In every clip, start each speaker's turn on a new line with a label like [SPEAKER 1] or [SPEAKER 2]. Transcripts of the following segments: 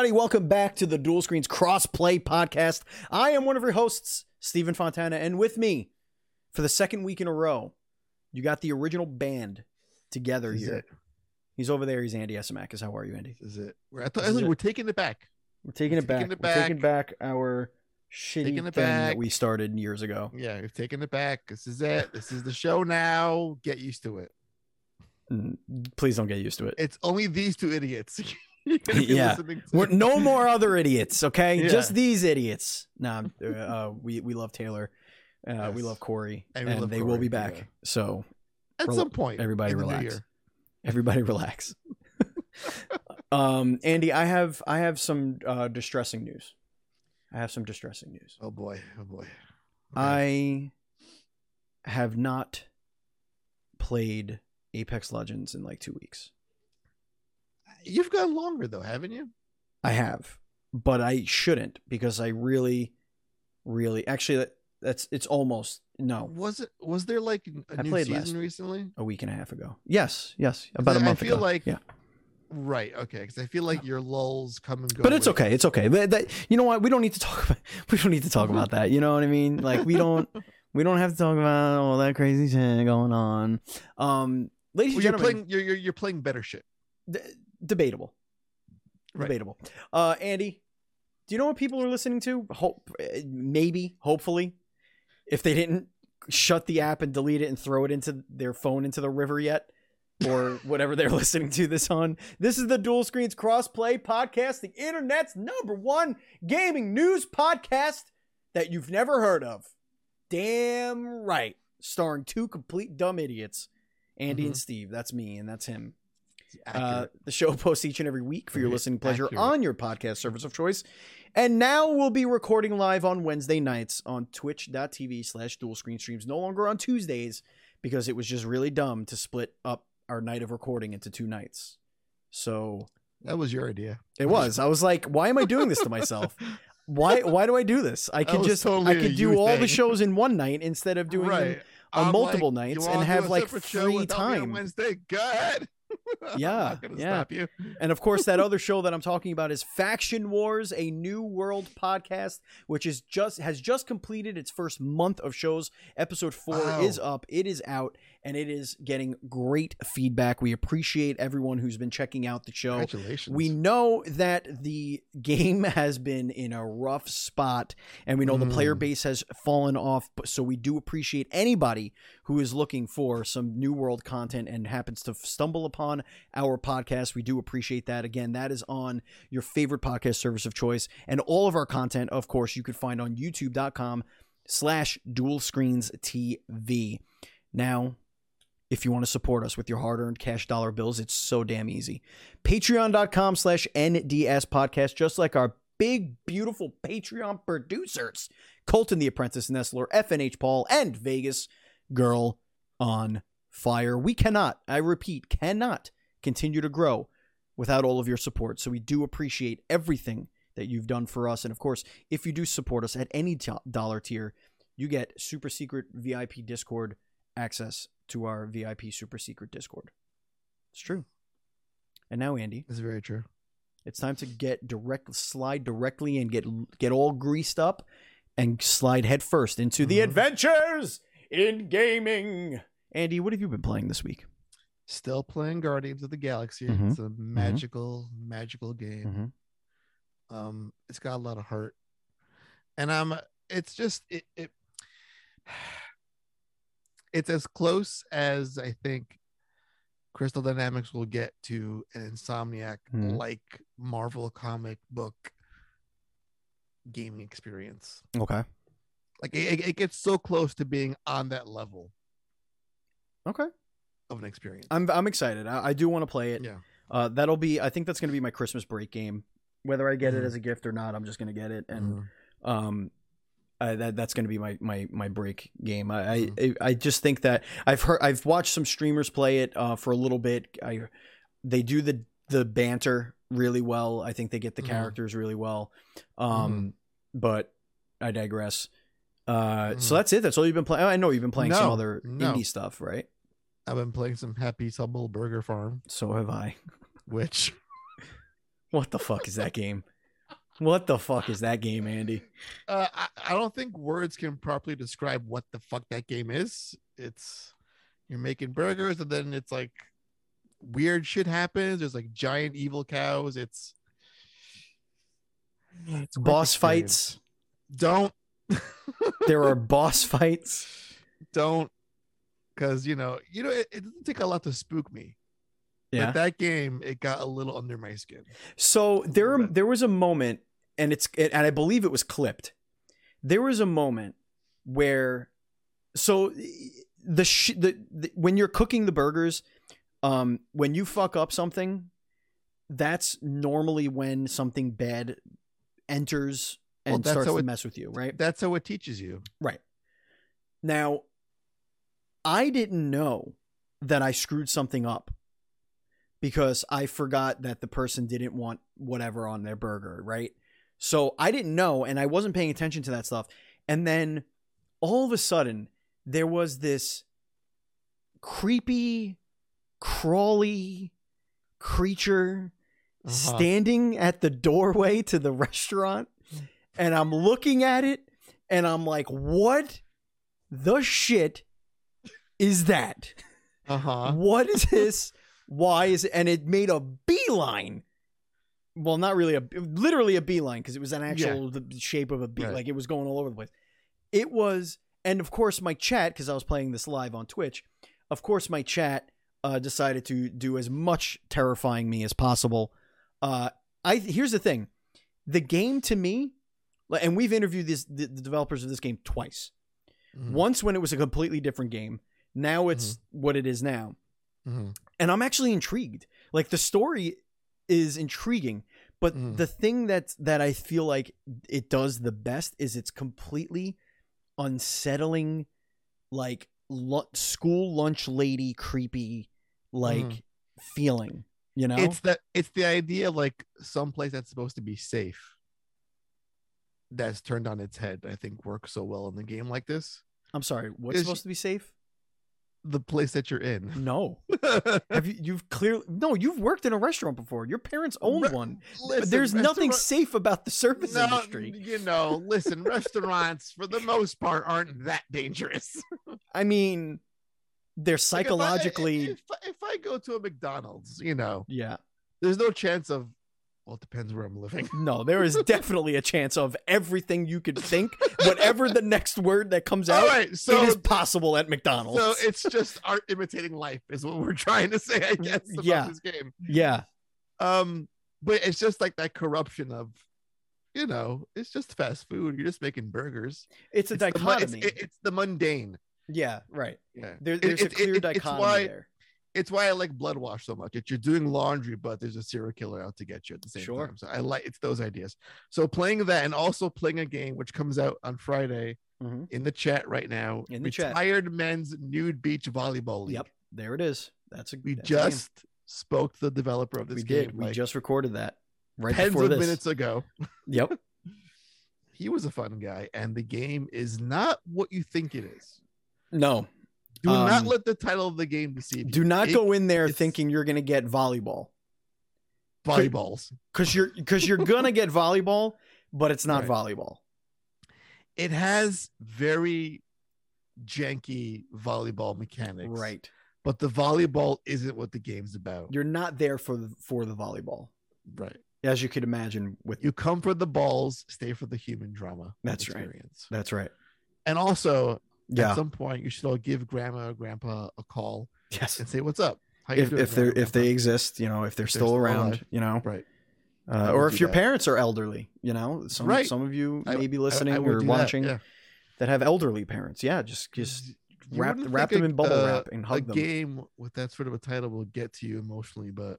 [SPEAKER 1] Everybody. Welcome back to the Duel Screens Crossplay Podcast. I am one of your hosts, Stephen Fontana, and with me for the second week in a row, you got the original band together
[SPEAKER 2] This is
[SPEAKER 1] here.
[SPEAKER 2] it.
[SPEAKER 1] He's over there. He's Andy Esimakis. How are you, Andy?
[SPEAKER 2] This is it. We're,
[SPEAKER 1] This is it.
[SPEAKER 2] we're taking it back.
[SPEAKER 1] We're taking it back.
[SPEAKER 2] Taking it
[SPEAKER 1] We're taking
[SPEAKER 2] back.
[SPEAKER 1] our shitty
[SPEAKER 2] Taking
[SPEAKER 1] thing that we started years ago.
[SPEAKER 2] Yeah, we've taken it back. This is it. This is the show now. Get used to it.
[SPEAKER 1] Mm, Please don't get used to it.
[SPEAKER 2] It's only these two idiots. You're gonna be
[SPEAKER 1] Yeah. no more other idiots, okay?
[SPEAKER 2] Yeah.
[SPEAKER 1] Just these idiots. Nah, uh, we we love Taylor. Uh, We love Corey,
[SPEAKER 2] And
[SPEAKER 1] and,
[SPEAKER 2] love
[SPEAKER 1] they will be back.
[SPEAKER 2] yeah.
[SPEAKER 1] So
[SPEAKER 2] At some point.
[SPEAKER 1] everybody
[SPEAKER 2] in the new
[SPEAKER 1] relax. everybody relax. um, Andy, I have I have some uh, distressing news. I have some distressing news.
[SPEAKER 2] Oh boy. Oh boy. Okay.
[SPEAKER 1] I have not played Apex Legends in like two weeks.
[SPEAKER 2] You've gone longer though, haven't you?
[SPEAKER 1] I have, but I shouldn't because I really, really actually that, that's it's almost no
[SPEAKER 2] Was it? Was there like a
[SPEAKER 1] I
[SPEAKER 2] new season recently?
[SPEAKER 1] a week and a half ago. Yes, yes, about a month
[SPEAKER 2] I feel
[SPEAKER 1] ago.
[SPEAKER 2] like
[SPEAKER 1] yeah,
[SPEAKER 2] Right. Okay. Because I feel like your lulls come and go.
[SPEAKER 1] but it's okay. It's okay. That, that- you know what? We don't need to talk about. We don't need to talk about that. You know what I mean? Like we don't. We don't have to talk about all that crazy shit going on. Um, ladies
[SPEAKER 2] Well,
[SPEAKER 1] and
[SPEAKER 2] you're
[SPEAKER 1] gentlemen,
[SPEAKER 2] playing. You're, you're you're playing better shit.
[SPEAKER 1] d- debatable.
[SPEAKER 2] Right.
[SPEAKER 1] Debatable. Uh, Andy, do you know what people are listening to? Hope, maybe, hopefully, if they didn't shut the app and delete it and throw it into their phone into the river yet, or whatever they're listening to this on. This is the Duel Screens Crossplay Podcast, the internet's number one gaming news podcast that you've never heard of. Damn right. Starring two complete dumb idiots, Andy and Steve. That's me, and that's him. Uh, the show posts each and every week for your listening pleasure
[SPEAKER 2] accurate.
[SPEAKER 1] on your podcast service of choice. And now we'll be recording live on Wednesday nights on twitch.tv slash duel screen streams, no longer on Tuesdays because it was just really dumb to split up our night of recording into two nights. So
[SPEAKER 2] that was your idea.
[SPEAKER 1] it was. I was like, why am I doing this to myself? Why why do I do this? I
[SPEAKER 2] That
[SPEAKER 1] could just
[SPEAKER 2] totally
[SPEAKER 1] I
[SPEAKER 2] a
[SPEAKER 1] could do
[SPEAKER 2] you
[SPEAKER 1] all the shows in one night instead of doing them on
[SPEAKER 2] I'm
[SPEAKER 1] multiple
[SPEAKER 2] like,
[SPEAKER 1] nights and have, like, free
[SPEAKER 2] without me on
[SPEAKER 1] time.
[SPEAKER 2] Wednesday. Go ahead. I'm
[SPEAKER 1] Yeah, yeah.
[SPEAKER 2] stop you.
[SPEAKER 1] And of course, that other show that I'm talking about is Faction Wars, a new world podcast, which is just has just completed its first month of shows. Episode four
[SPEAKER 2] Wow.
[SPEAKER 1] is up, it is out, and it is getting great feedback. We appreciate everyone who's been checking out the show.
[SPEAKER 2] Congratulations.
[SPEAKER 1] We know that the game has been in a rough spot, and we know the player
[SPEAKER 2] Mm.
[SPEAKER 1] base has fallen off. So we do appreciate anybody who is looking for some new world content and happens to stumble upon our podcast. We do appreciate that. Again, that is on your favorite podcast service of choice, and all of our content, of course, you could find on YouTube.com slash Duel Screens TV. Now, if you want to support us with your hard-earned cash dollar bills, it's so damn easy. Patreon.com slash nds podcast just like our big beautiful patreon producers colton the apprentice nestler fnh paul and vegas girl on fire. We cannot i repeat cannot continue to grow without all of your support. So we do appreciate everything that you've done for us. And of course if you do support us at any dollar tier you get super secret vip discord access to our vip super secret discord it's true and now, Andy,
[SPEAKER 2] This is very true.
[SPEAKER 1] it's time to get direct, slide directly, and get get all greased up, and slide headfirst into the
[SPEAKER 2] Mhm.
[SPEAKER 1] adventures in gaming. Andy, what have you been playing this week?
[SPEAKER 2] Still playing Guardians of the Galaxy.
[SPEAKER 1] Mhm.
[SPEAKER 2] It's a magical, magical game.
[SPEAKER 1] Mhm.
[SPEAKER 2] Um, it's got a lot of heart, and um, it's just it, it it's as close as I think Crystal Dynamics will get to an Insomniac
[SPEAKER 1] Mhm.
[SPEAKER 2] like Marvel comic book gaming experience.
[SPEAKER 1] Okay.
[SPEAKER 2] Like it, it gets so close to being on that level
[SPEAKER 1] Okay.
[SPEAKER 2] of an experience.
[SPEAKER 1] I'm I'm excited. I, I do want to play it.
[SPEAKER 2] yeah,
[SPEAKER 1] Uh, that'll be. I think that's going to be my Christmas break game. Whether I get it
[SPEAKER 2] Mhm.
[SPEAKER 1] as a gift or not, I'm just going to get it, and
[SPEAKER 2] Mhm.
[SPEAKER 1] um uh, that that's going to be my my my break game. I, I
[SPEAKER 2] Mhm.
[SPEAKER 1] I just think that I've heard I've watched some streamers play it uh, for a little bit. I they do the the banter really well. I think they get the
[SPEAKER 2] Mhm.
[SPEAKER 1] characters really well. Um,
[SPEAKER 2] Mm-hmm.
[SPEAKER 1] but I digress. Uh, so
[SPEAKER 2] Mhm.
[SPEAKER 1] that's it. That's all you've been playing. I know you've been playing some other
[SPEAKER 2] no.
[SPEAKER 1] indie stuff, right?
[SPEAKER 2] I've been playing some Happy's Humble Burger Farm,
[SPEAKER 1] So have I.
[SPEAKER 2] which
[SPEAKER 1] What the fuck is that game? What the fuck is that game, Andy?
[SPEAKER 2] Uh, I, I don't think words can properly describe what the fuck that game is. It's you're making burgers and then it's like weird shit happens. There's like giant evil cows. It's, it's
[SPEAKER 1] Boss fights.
[SPEAKER 2] Don't
[SPEAKER 1] There are boss fights.
[SPEAKER 2] don't because you know you know it, it doesn't take a lot to spook me.
[SPEAKER 1] Yeah.
[SPEAKER 2] But that game it got a little under my skin.
[SPEAKER 1] So there, there was a moment, and it's, and I believe it was clipped. There was a moment where, so the, sh- the, the when you're cooking the burgers, um, when you fuck up something, that's normally when something bad enters and
[SPEAKER 2] that's
[SPEAKER 1] starts to
[SPEAKER 2] it-
[SPEAKER 1] mess with you, right?
[SPEAKER 2] That's how it teaches you.
[SPEAKER 1] Right. Now, I didn't know that I screwed something up because I forgot that the person didn't want whatever on their burger, right? So I didn't know and I wasn't paying attention to that stuff. And then all of a sudden, there was this creepy, crawly creature
[SPEAKER 2] Uh-huh.
[SPEAKER 1] standing at the doorway to the restaurant and I'm looking at it and I'm like, what the shit is that?
[SPEAKER 2] Uh-huh.
[SPEAKER 1] What is this? Why is it? And it made a beeline. Well, not really a literally a beeline because it was an actual the shape of a bee.
[SPEAKER 2] Right.
[SPEAKER 1] Like it was going all over the place. It was, and of course, my chat because I was playing this live on Twitch. Of course, my chat uh, decided to do as much terrifying me as possible. Uh, I here's the thing, the game to me, and we've interviewed this the, the developers of this game twice.
[SPEAKER 2] Mhm.
[SPEAKER 1] Once when it was a completely different game. Now it's what it is now
[SPEAKER 2] Mhm.
[SPEAKER 1] and I'm actually intrigued. Like the story is intriguing, but
[SPEAKER 2] Mhm.
[SPEAKER 1] the thing that that I feel like it does the best is it's completely unsettling, like lu- school lunch lady creepy, like
[SPEAKER 2] Mhm.
[SPEAKER 1] feeling. You know,
[SPEAKER 2] It's the it's the idea of like some place that's supposed to be safe that's turned on its head, I think works so well in the game like this.
[SPEAKER 1] I'm sorry. What's supposed to be safe?
[SPEAKER 2] The place that you're in.
[SPEAKER 1] No. Have you? You've clearly no. You've worked in a restaurant before. Your parents owned
[SPEAKER 2] Re-
[SPEAKER 1] one.
[SPEAKER 2] Listen,
[SPEAKER 1] There's nothing safe about the service
[SPEAKER 2] no,
[SPEAKER 1] industry.
[SPEAKER 2] you know, listen, restaurants for the most part aren't that dangerous.
[SPEAKER 1] I mean, they're
[SPEAKER 2] Like, if I-
[SPEAKER 1] psychologically.
[SPEAKER 2] if, if I go to a McDonald's, you know,
[SPEAKER 1] yeah.
[SPEAKER 2] there's no chance of. Well, it depends where I'm living.
[SPEAKER 1] No, there is definitely a chance of everything you could think, whatever the next word that comes out,
[SPEAKER 2] All right, so
[SPEAKER 1] it is possible at McDonald's.
[SPEAKER 2] so it's just art imitating life is what we're trying to say, I guess, about
[SPEAKER 1] Yeah.
[SPEAKER 2] this game.
[SPEAKER 1] yeah,
[SPEAKER 2] Um, but it's just like that corruption of, you know, it's just fast food. You're just making burgers.
[SPEAKER 1] it's a
[SPEAKER 2] It's the it's-
[SPEAKER 1] dichotomy.
[SPEAKER 2] it- it's the mundane.
[SPEAKER 1] yeah, right.
[SPEAKER 2] Yeah,
[SPEAKER 1] There, there's
[SPEAKER 2] it-
[SPEAKER 1] a clear
[SPEAKER 2] it-
[SPEAKER 1] dichotomy
[SPEAKER 2] why-
[SPEAKER 1] there.
[SPEAKER 2] It's why I like Blood Wash so much. It's you're doing laundry, but there's a serial killer out to get you at the same
[SPEAKER 1] Sure.
[SPEAKER 2] time. So I like it's those ideas. So playing that and also playing a game which comes out on Friday
[SPEAKER 1] Mhm.
[SPEAKER 2] in the chat right now.
[SPEAKER 1] In the chat.
[SPEAKER 2] retired men's nude beach volleyball league.
[SPEAKER 1] Yep, there it is. That's a.
[SPEAKER 2] We
[SPEAKER 1] that's a game.
[SPEAKER 2] just spoke to the developer of this
[SPEAKER 1] we
[SPEAKER 2] game.
[SPEAKER 1] did. We
[SPEAKER 2] like,
[SPEAKER 1] just recorded that right
[SPEAKER 2] tens
[SPEAKER 1] before
[SPEAKER 2] of
[SPEAKER 1] this.
[SPEAKER 2] minutes ago.
[SPEAKER 1] Yep.
[SPEAKER 2] He was a fun guy, and the game is not what you think it is.
[SPEAKER 1] No,
[SPEAKER 2] Do not
[SPEAKER 1] Um,
[SPEAKER 2] let the title of the game deceive you.
[SPEAKER 1] do not
[SPEAKER 2] It-
[SPEAKER 1] go in there thinking you're going to get volleyball
[SPEAKER 2] volleyballs.
[SPEAKER 1] because you're because you're going to get volleyball, but it's not
[SPEAKER 2] Right.
[SPEAKER 1] volleyball.
[SPEAKER 2] It has very janky volleyball mechanics,
[SPEAKER 1] Right.
[SPEAKER 2] But the volleyball isn't what the game's about,
[SPEAKER 1] You're not there for the, for the volleyball,
[SPEAKER 2] right?
[SPEAKER 1] as you could imagine. With
[SPEAKER 2] You come for the balls, stay for the human drama.
[SPEAKER 1] That's right. that's right.
[SPEAKER 2] And also,
[SPEAKER 1] Yeah.
[SPEAKER 2] at some point, you should all give grandma or grandpa a call
[SPEAKER 1] yes.
[SPEAKER 2] and say, "What's up? How
[SPEAKER 1] If
[SPEAKER 2] doing,
[SPEAKER 1] if they
[SPEAKER 2] grandma,
[SPEAKER 1] if they exist, you know, if they're
[SPEAKER 2] If they're
[SPEAKER 1] still
[SPEAKER 2] still
[SPEAKER 1] around,
[SPEAKER 2] alive.
[SPEAKER 1] you know,
[SPEAKER 2] right."
[SPEAKER 1] uh, or if your
[SPEAKER 2] that.
[SPEAKER 1] parents are elderly, you know, some
[SPEAKER 2] Right.
[SPEAKER 1] some of you
[SPEAKER 2] I-
[SPEAKER 1] may be
[SPEAKER 2] I- I
[SPEAKER 1] listening or
[SPEAKER 2] do that,
[SPEAKER 1] watching that, have elderly parents. Yeah, just just
[SPEAKER 2] You
[SPEAKER 1] wrap wrap them
[SPEAKER 2] a-
[SPEAKER 1] in bubble
[SPEAKER 2] uh,
[SPEAKER 1] wrap and
[SPEAKER 2] a
[SPEAKER 1] hug them.
[SPEAKER 2] game with that sort of a title will get to you emotionally, but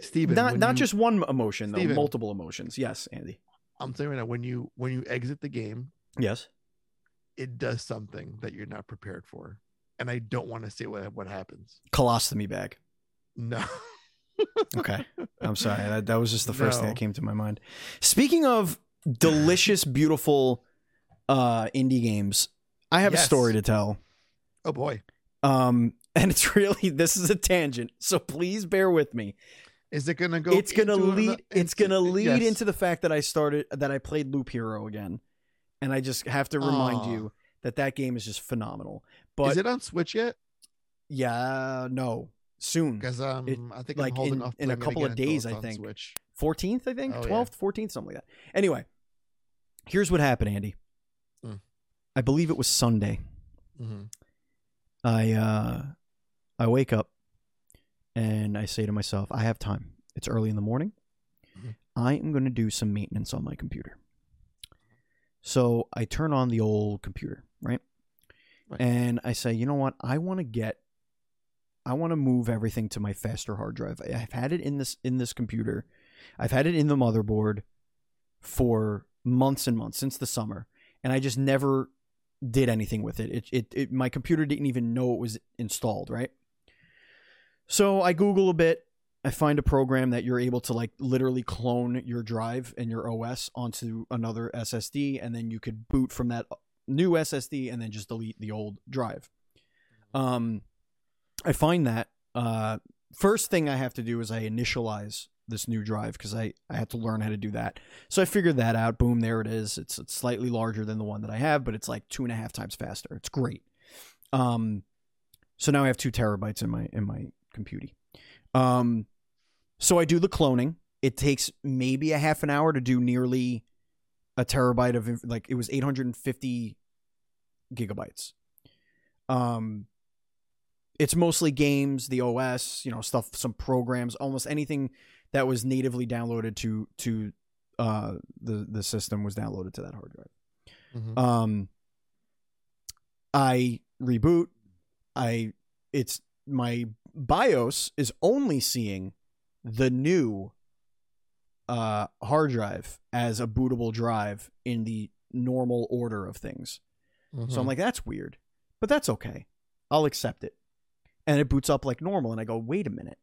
[SPEAKER 2] Steven,
[SPEAKER 1] not not
[SPEAKER 2] you-
[SPEAKER 1] just one emotion though, multiple emotions. Yes, Andy.
[SPEAKER 2] I'm saying right now, when you when you exit the game,
[SPEAKER 1] Yes.
[SPEAKER 2] It does something that you're not prepared for, and I don't want to say what what happens.
[SPEAKER 1] Colostomy bag.
[SPEAKER 2] No,
[SPEAKER 1] Okay. I'm sorry. That, that was just the first thing that came to my mind. Speaking of delicious, beautiful uh indie games, I have a story to tell.
[SPEAKER 2] oh boy,
[SPEAKER 1] Um and it's really this is a tangent, so please bear with me.
[SPEAKER 2] Is it gonna go?
[SPEAKER 1] it's gonna lead
[SPEAKER 2] ano-
[SPEAKER 1] it's
[SPEAKER 2] into-
[SPEAKER 1] gonna lead
[SPEAKER 2] yes.
[SPEAKER 1] into the fact that I started that I played Loop Hero again, and I just have to remind
[SPEAKER 2] Aw.
[SPEAKER 1] you that that game is just phenomenal. But
[SPEAKER 2] Is it on Switch yet?
[SPEAKER 1] yeah, no, soon.
[SPEAKER 2] Because um,
[SPEAKER 1] It-
[SPEAKER 2] I think
[SPEAKER 1] like,
[SPEAKER 2] I'm holding
[SPEAKER 1] in-
[SPEAKER 2] off
[SPEAKER 1] in a couple of days, I think.
[SPEAKER 2] Switch.
[SPEAKER 1] 14th, I think,
[SPEAKER 2] Oh, yeah.
[SPEAKER 1] 12th, 14th, something like that. Anyway, here's what happened, Andy.
[SPEAKER 2] Mm.
[SPEAKER 1] I believe it was Sunday.
[SPEAKER 2] Mhm.
[SPEAKER 1] I uh I wake up and I say to myself, I have time. It's early in the morning.
[SPEAKER 2] Mhm.
[SPEAKER 1] I am going to do some maintenance on my computer. So I turn on the old computer, right?
[SPEAKER 2] Right.
[SPEAKER 1] And I say, you know what? I want to get I want to move everything to my faster hard drive. I've had it in this in this computer. I've had it in the motherboard for months and months since the summer, and I just never did anything with it. It, it, it my computer didn't even know it was installed, right? So I Google a bit. I find a program that you're able to like literally clone your drive and your OS onto another SSD, and then you could boot from that new SSD and then just delete the old drive. Um, I find that uh, first thing I have to do is I initialize this new drive because I, I had to learn how to do that. So I figured that out. Boom, there it is. It's, it's slightly larger than the one that I have, but it's like two and a half times faster. It's great. Um, so now I have two terabytes in my in my computer. Um, so I do the cloning. It takes maybe a half an hour to do nearly a terabyte of like it was 850 gigabytes. Um, it's mostly games, the OS, you know, stuff, some programs, almost anything that was natively downloaded to to uh the the system was downloaded to that hard drive.
[SPEAKER 2] Mhm.
[SPEAKER 1] Um, I reboot. I it's my BIOS is only seeing the new uh hard drive as a bootable drive in the normal order of things. So I'm
[SPEAKER 2] Mhm.
[SPEAKER 1] like, that's weird, but that's okay. I'll accept it. And it boots up like normal. And I go, wait a minute.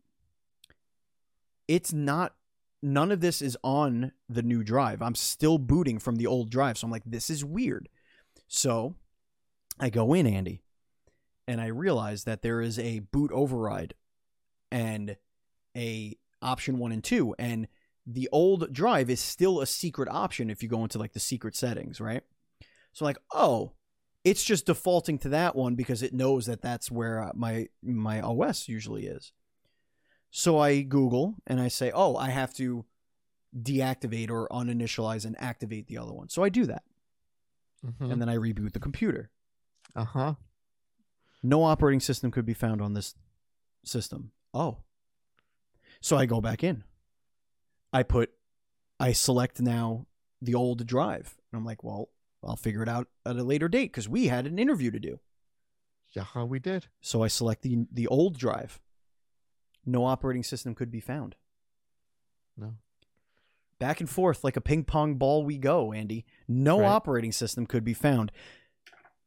[SPEAKER 1] It's not, none of this is on the new drive. I'm still booting from the old drive. So I'm like, this is weird. So I go in, Andy, and I realize that there is a boot override and a option one and two. And the old drive is still a secret option if you go into like the secret settings, right? So I'm like, oh, it's just defaulting to that one because it knows that that's where uh, my my OS usually is. So I Google and I say, "Oh, I have to deactivate or uninitialize and activate the other one." So I do that,
[SPEAKER 2] Mhm.
[SPEAKER 1] and then I reboot the computer.
[SPEAKER 2] uh-huh.
[SPEAKER 1] No operating system could be found on this system. Oh. So I go back in. I put I select now the old drive. And I'm like, "Well, I'll figure it out at a later date because we had an interview to do."
[SPEAKER 2] Yeah, we did.
[SPEAKER 1] So I select the the old drive. No operating system could be found.
[SPEAKER 2] No.
[SPEAKER 1] Back and forth like a ping pong ball we go, Andy. No
[SPEAKER 2] Right.
[SPEAKER 1] operating system could be found.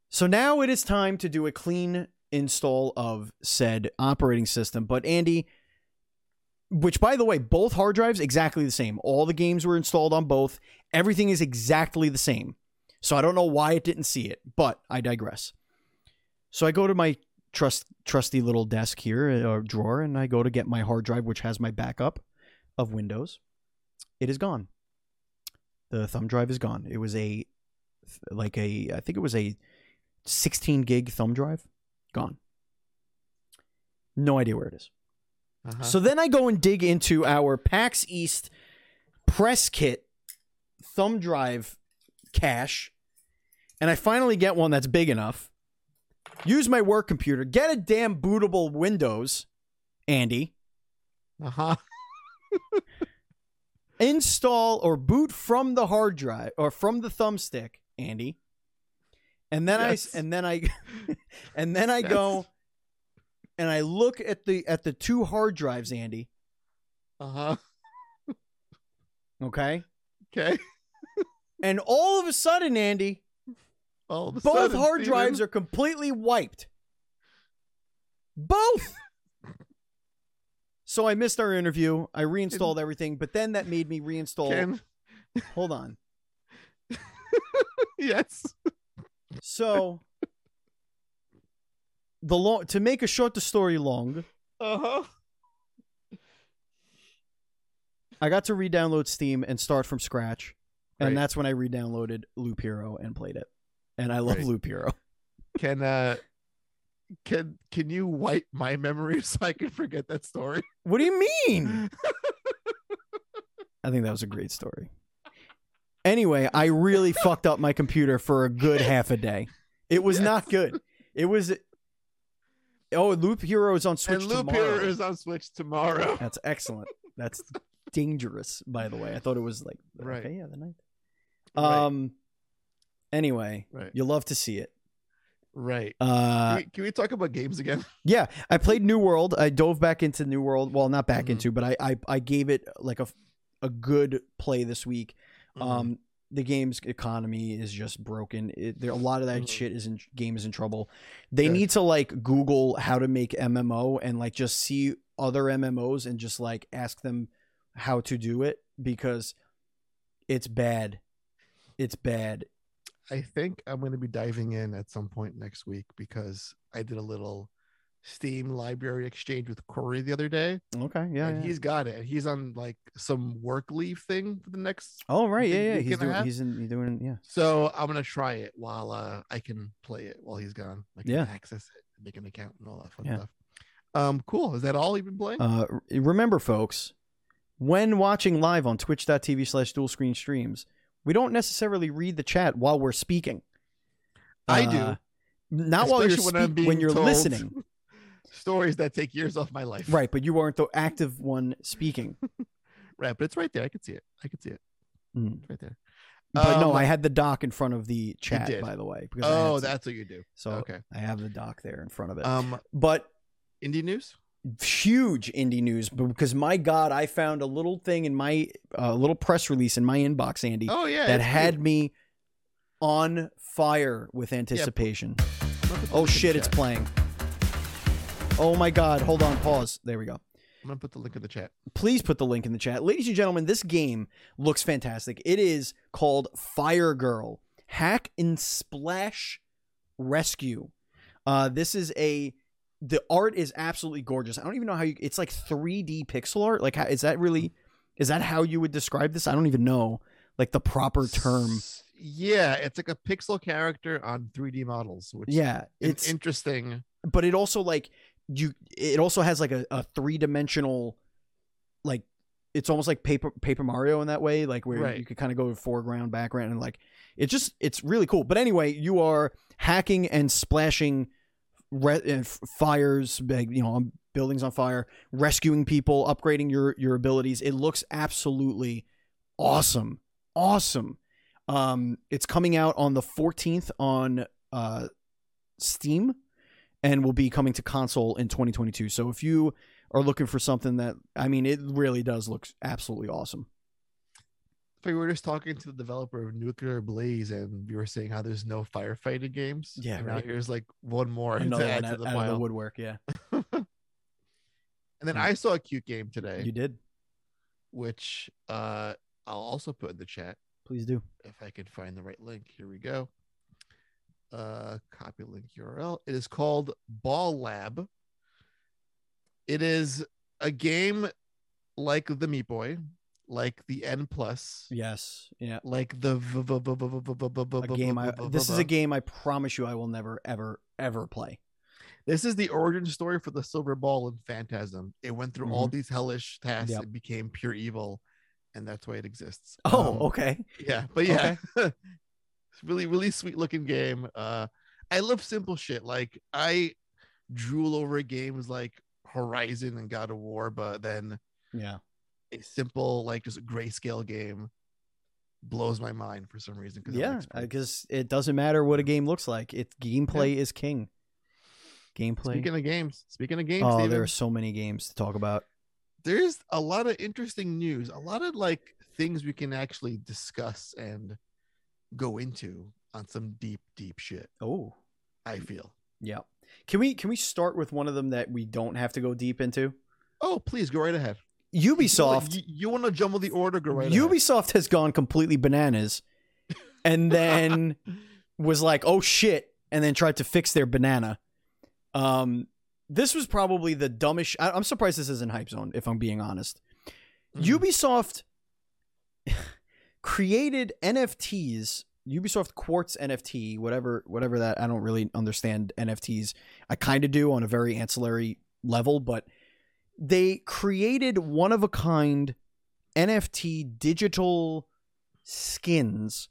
[SPEAKER 1] So now it is time to do a clean install of said operating system. But Andy, which by the way, both hard drives exactly the same. All the games were installed on both. Everything is exactly the same. So I don't know why it didn't see it, but I digress. So I go to my trust trusty little desk here uh, or drawer and I go to get my hard drive which has my backup of Windows. It is gone. The thumb drive is gone. It was a like a I think it was a 16 gig thumb drive. Gone. No idea where it is.
[SPEAKER 2] Uh-huh.
[SPEAKER 1] So then I go and dig into our PAX East press kit thumb drive cache, and I finally get one that's big enough. Use my work computer, get a damn bootable Windows, Andy,
[SPEAKER 2] uh-huh.
[SPEAKER 1] install or boot from the hard drive or from the thumbstick, Andy. And then
[SPEAKER 2] Yes.
[SPEAKER 1] I and then I and then I go
[SPEAKER 2] Yes.
[SPEAKER 1] And I look at the at the two hard drives, Andy.
[SPEAKER 2] Uh-huh.
[SPEAKER 1] Okay.
[SPEAKER 2] Okay.
[SPEAKER 1] And all of a sudden, Andy,
[SPEAKER 2] All of a
[SPEAKER 1] both
[SPEAKER 2] sudden,
[SPEAKER 1] hard
[SPEAKER 2] Steven-
[SPEAKER 1] drives are completely wiped. Both. so I missed our interview. I reinstalled everything, but then that made me reinstall.
[SPEAKER 2] Ken,
[SPEAKER 1] Hold on.
[SPEAKER 2] yes.
[SPEAKER 1] So the long to make a short the story long,
[SPEAKER 2] Uh-huh.
[SPEAKER 1] I got to re-download Steam and start from scratch, and
[SPEAKER 2] Right.
[SPEAKER 1] that's when I re-downloaded Loop Hero and played it. And I love
[SPEAKER 2] Right.
[SPEAKER 1] Loop Hero.
[SPEAKER 2] Can uh can can you wipe my memory so I can forget that story?
[SPEAKER 1] What do you mean? I think that was a great story. Anyway, I really fucked up my computer for a good half a day. It was not good. It was. Oh, Loop Hero is on Switch
[SPEAKER 2] and Loop
[SPEAKER 1] tomorrow.
[SPEAKER 2] Hero is on Switch tomorrow.
[SPEAKER 1] That's excellent. That's dangerous, by the way. I thought it was like
[SPEAKER 2] Right.
[SPEAKER 1] okay, yeah, the ninth.
[SPEAKER 2] Right.
[SPEAKER 1] Um. Anyway,
[SPEAKER 2] Right.
[SPEAKER 1] you love to see it.
[SPEAKER 2] Right.
[SPEAKER 1] Uh,
[SPEAKER 2] can, we, can we talk about games again?
[SPEAKER 1] yeah, I played New World. I dove back into New World. Well, not back
[SPEAKER 2] Mhm.
[SPEAKER 1] into, but I, I I gave it like a a good play this week.
[SPEAKER 2] Mm-hmm.
[SPEAKER 1] Um, the game's economy is just broken. It, there a lot of that
[SPEAKER 2] Mhm.
[SPEAKER 1] shit is in game is in trouble. They
[SPEAKER 2] Good.
[SPEAKER 1] need to like Google how to make MMO and like just see other MMOs and just like ask them how to do it because it's bad. It's bad.
[SPEAKER 2] I think I'm going to be diving in at some point next week because I did a little Steam library exchange with Corey the other day,
[SPEAKER 1] Okay, yeah,
[SPEAKER 2] and
[SPEAKER 1] yeah.
[SPEAKER 2] he's got it. He's on like some work leave thing for the next.
[SPEAKER 1] Oh right, yeah, yeah. He's doing. He's in. He's doing. Yeah.
[SPEAKER 2] So I'm gonna try it while uh, I can play it while he's gone. I can
[SPEAKER 1] Yeah.
[SPEAKER 2] access it, make an account, and all that fun
[SPEAKER 1] Yeah.
[SPEAKER 2] stuff. Um, cool. Is that all you've been playing?
[SPEAKER 1] Uh, remember, folks, when watching live on twitch.tv slash duel screen streams, we don't necessarily read the chat while we're speaking.
[SPEAKER 2] I do.
[SPEAKER 1] Uh, Not while you're
[SPEAKER 2] Especially when
[SPEAKER 1] when you're
[SPEAKER 2] told
[SPEAKER 1] listening.
[SPEAKER 2] Stories that take years off my life.
[SPEAKER 1] Right, but you aren't the active one speaking.
[SPEAKER 2] Right. But it's right there. I can see it. I can see it.
[SPEAKER 1] Mm.
[SPEAKER 2] Right there.
[SPEAKER 1] But no,
[SPEAKER 2] Um,
[SPEAKER 1] I had the doc in front of the chat, by the way. Because
[SPEAKER 2] Oh, that's what you do.
[SPEAKER 1] so
[SPEAKER 2] okay.
[SPEAKER 1] I have the doc there in front of it.
[SPEAKER 2] Um,
[SPEAKER 1] but
[SPEAKER 2] indie news.
[SPEAKER 1] huge indie news, but because my God, I found a little thing in my uh, little press release in my inbox, Andy,
[SPEAKER 2] Oh yeah,
[SPEAKER 1] that had
[SPEAKER 2] cute.
[SPEAKER 1] me on fire with anticipation. Oh shit, it's playing. Oh my god, hold on, pause. There we go.
[SPEAKER 2] I'm gonna put the link in the chat.
[SPEAKER 1] Please put the link in the chat. Ladies and gentlemen, this game looks fantastic. It is called Firegirl Hack and Splash Rescue. Uh, this is a the art is absolutely gorgeous. I don't even know how you it's like 3D pixel art. Like how, is that really is that how you would describe this? I don't even know like the proper term.
[SPEAKER 2] Yeah, it's like a pixel character on 3D models, which
[SPEAKER 1] Yeah,
[SPEAKER 2] is
[SPEAKER 1] it's
[SPEAKER 2] interesting.
[SPEAKER 1] but it also like you it also has like a, a three-dimensional like it's almost like paper paper mario in that way like where
[SPEAKER 2] Right.
[SPEAKER 1] you could kind of go foreground background and like it just it's really cool. But anyway you are hacking and splashing re- f- fires like, you know buildings on fire rescuing people upgrading your your abilities. It looks absolutely awesome. Awesome. Um it's coming out on the 14th on uh steam and will be coming to console in 2022. So if you are looking for something that I mean it really does look absolutely awesome.
[SPEAKER 2] We were just talking to the developer of Nuclear Blaze, and we were saying how there's no firefighting games.
[SPEAKER 1] Yeah,
[SPEAKER 2] and
[SPEAKER 1] right.
[SPEAKER 2] Now here's like one more
[SPEAKER 1] Another
[SPEAKER 2] to add to the
[SPEAKER 1] out of the woodwork, yeah.
[SPEAKER 2] and then
[SPEAKER 1] Mm.
[SPEAKER 2] I saw a cute game today,
[SPEAKER 1] You did.
[SPEAKER 2] which uh, I'll also put in the chat
[SPEAKER 1] Please do.
[SPEAKER 2] if I can find the right link. Here we go uh, copy link URL. It is called Ball Lab. It is a game like the Meat Boy, like the N plus.
[SPEAKER 1] Yes. Yeah.
[SPEAKER 2] Like the
[SPEAKER 1] game. This is a game I promise you I will never ever ever play.
[SPEAKER 2] This is the origin story for the Silver Ball in Phantasm. It went through all these hellish tasks. It became pure evil, and that's why it exists.
[SPEAKER 1] Oh, okay.
[SPEAKER 2] Yeah, but yeah, really really sweet looking game. Uh, I love simple shit. Like I drool over games like Horizon and God of War, but then
[SPEAKER 1] Yeah.
[SPEAKER 2] a simple like just a grayscale game blows my mind for some reason. 'cause
[SPEAKER 1] Yeah, because it doesn't matter what a game looks like. It gameplay is king. Gameplay.
[SPEAKER 2] Speaking of games, speaking of games,
[SPEAKER 1] oh,
[SPEAKER 2] Steven,
[SPEAKER 1] there are so many games to talk about.
[SPEAKER 2] there's a lot of interesting news, a lot of like things we can actually discuss and go into on some deep, deep shit.
[SPEAKER 1] Oh,
[SPEAKER 2] I feel.
[SPEAKER 1] yeah. Can we can we start with one of them that we don't have to go deep into?
[SPEAKER 2] Oh, please go right ahead.
[SPEAKER 1] Ubisoft.
[SPEAKER 2] You, want to jumble the order? Go right ahead.
[SPEAKER 1] Ubisoft has gone completely bananas and then was like, "Oh shit," and then tried to fix their banana. Um this was probably the dumbest I- I'm surprised this isn't hype zone if I'm being honest.
[SPEAKER 2] Mhm.
[SPEAKER 1] Ubisoft created NFTs, Ubisoft Quartz NFT, whatever whatever that I don't really understand NFTs. I kind of do on a very ancillary level, but they created one of a kind NFT digital skins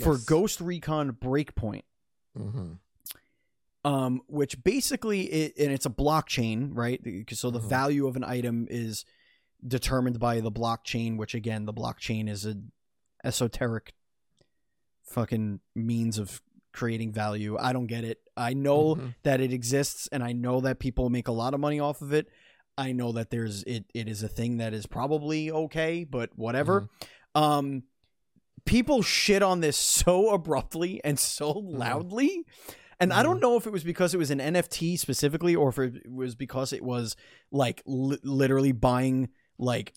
[SPEAKER 1] for Ghost Recon Breakpoint
[SPEAKER 2] Mhm.
[SPEAKER 1] um, which basically it, and it's a blockchain, right? So the
[SPEAKER 2] Mhm.
[SPEAKER 1] value of an item is determined by the blockchain, which again, the blockchain is an esoteric fucking means of creating value. I don't get it. I know
[SPEAKER 2] Mhm.
[SPEAKER 1] that it exists, and I know that people make a lot of money off of it. I know that there's it. It is a thing that is probably okay, but whatever. Um, people shit on this so abruptly and so loudly. And I don't know if it was because it was an NFT specifically or if it was because it was like li- literally buying like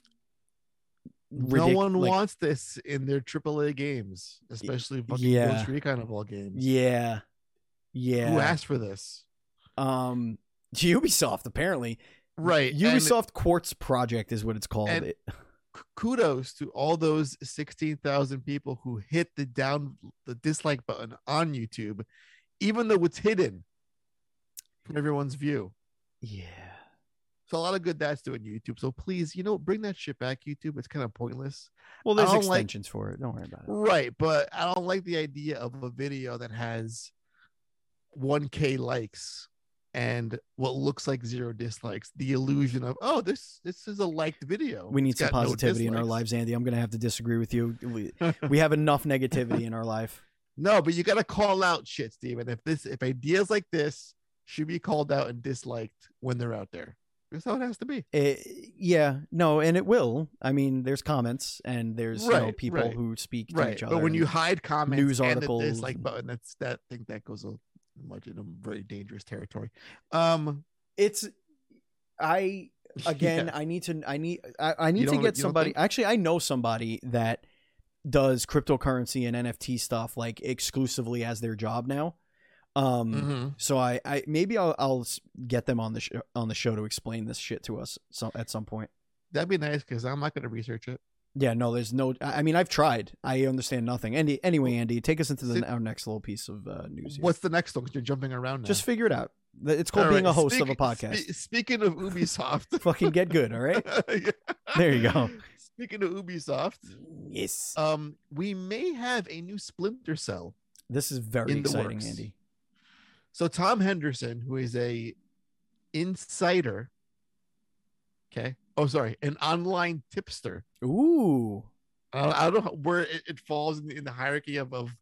[SPEAKER 2] no one
[SPEAKER 1] like-
[SPEAKER 2] wants this in their AAA games, especially fucking
[SPEAKER 1] yeah.
[SPEAKER 2] Ghost Recon of all games.
[SPEAKER 1] yeah yeah
[SPEAKER 2] Who asked for this?
[SPEAKER 1] um Ubisoft apparently
[SPEAKER 2] Right. and
[SPEAKER 1] Ubisoft Quartz Project is what it's called It-
[SPEAKER 2] kudos to all those 16,000 people who hit the down the dislike button on YouTube, even though it's hidden from everyone's view.
[SPEAKER 1] yeah
[SPEAKER 2] So a lot of good that's doing YouTube. So please, you know, bring that shit back, YouTube. It's kind of pointless.
[SPEAKER 1] well there's
[SPEAKER 2] don't like-
[SPEAKER 1] extensions for it don't worry about it
[SPEAKER 2] Right, but I don't like the idea of a video that has 1k likes and what looks like zero dislikes. The illusion of oh, this this is a liked video.
[SPEAKER 1] we need
[SPEAKER 2] It's
[SPEAKER 1] some
[SPEAKER 2] got no
[SPEAKER 1] positivity in our lives Andy I'm gonna have to disagree with you we, we have enough negativity in our life
[SPEAKER 2] No, but you gotta call out shit, Steven. If this if ideas like this should be called out and disliked when they're out there. That's how it has to be.
[SPEAKER 1] Eh, yeah, no, and it will. I mean, there's comments and there's you know people
[SPEAKER 2] right,
[SPEAKER 1] who speak to
[SPEAKER 2] Right.
[SPEAKER 1] each other.
[SPEAKER 2] But when you hide comments
[SPEAKER 1] news articles
[SPEAKER 2] dislike
[SPEAKER 1] and-
[SPEAKER 2] button, that's that I think that goes a much in a very dangerous territory. Um
[SPEAKER 1] it's, I again,
[SPEAKER 2] yeah.
[SPEAKER 1] I need to, I need, I, I need to get somebody.
[SPEAKER 2] think?
[SPEAKER 1] Actually, I know somebody that does cryptocurrency and NFT stuff like exclusively as their job now. Um,
[SPEAKER 2] mhm.
[SPEAKER 1] so I, I maybe I'll, I'll get them on the sh- on the show to explain this shit to us so, at some point.
[SPEAKER 2] that'd be nice because I'm not gonna research it.
[SPEAKER 1] Yeah, no, there's no. I mean, I've tried. I understand nothing. Andy, anyway, Andy, take us into the,
[SPEAKER 2] See-
[SPEAKER 1] our next little piece of uh, news. Here.
[SPEAKER 2] What's the next one? Because you're jumping around now.
[SPEAKER 1] Just figure it out. It's called
[SPEAKER 2] All
[SPEAKER 1] being
[SPEAKER 2] right,
[SPEAKER 1] a host of a podcast.
[SPEAKER 2] spe- speaking of Ubisoft,
[SPEAKER 1] Fucking get good, all right? There you go.
[SPEAKER 2] Speaking of Ubisoft,
[SPEAKER 1] Yes.
[SPEAKER 2] um, we may have a new Splinter Cell.
[SPEAKER 1] This is very exciting. Andy.
[SPEAKER 2] So Tom Henderson, who is a insider, okay. Oh, sorry, an online tipster.
[SPEAKER 1] Ooh.
[SPEAKER 2] I don't, I don't know where it, it falls in the, in the hierarchy of of,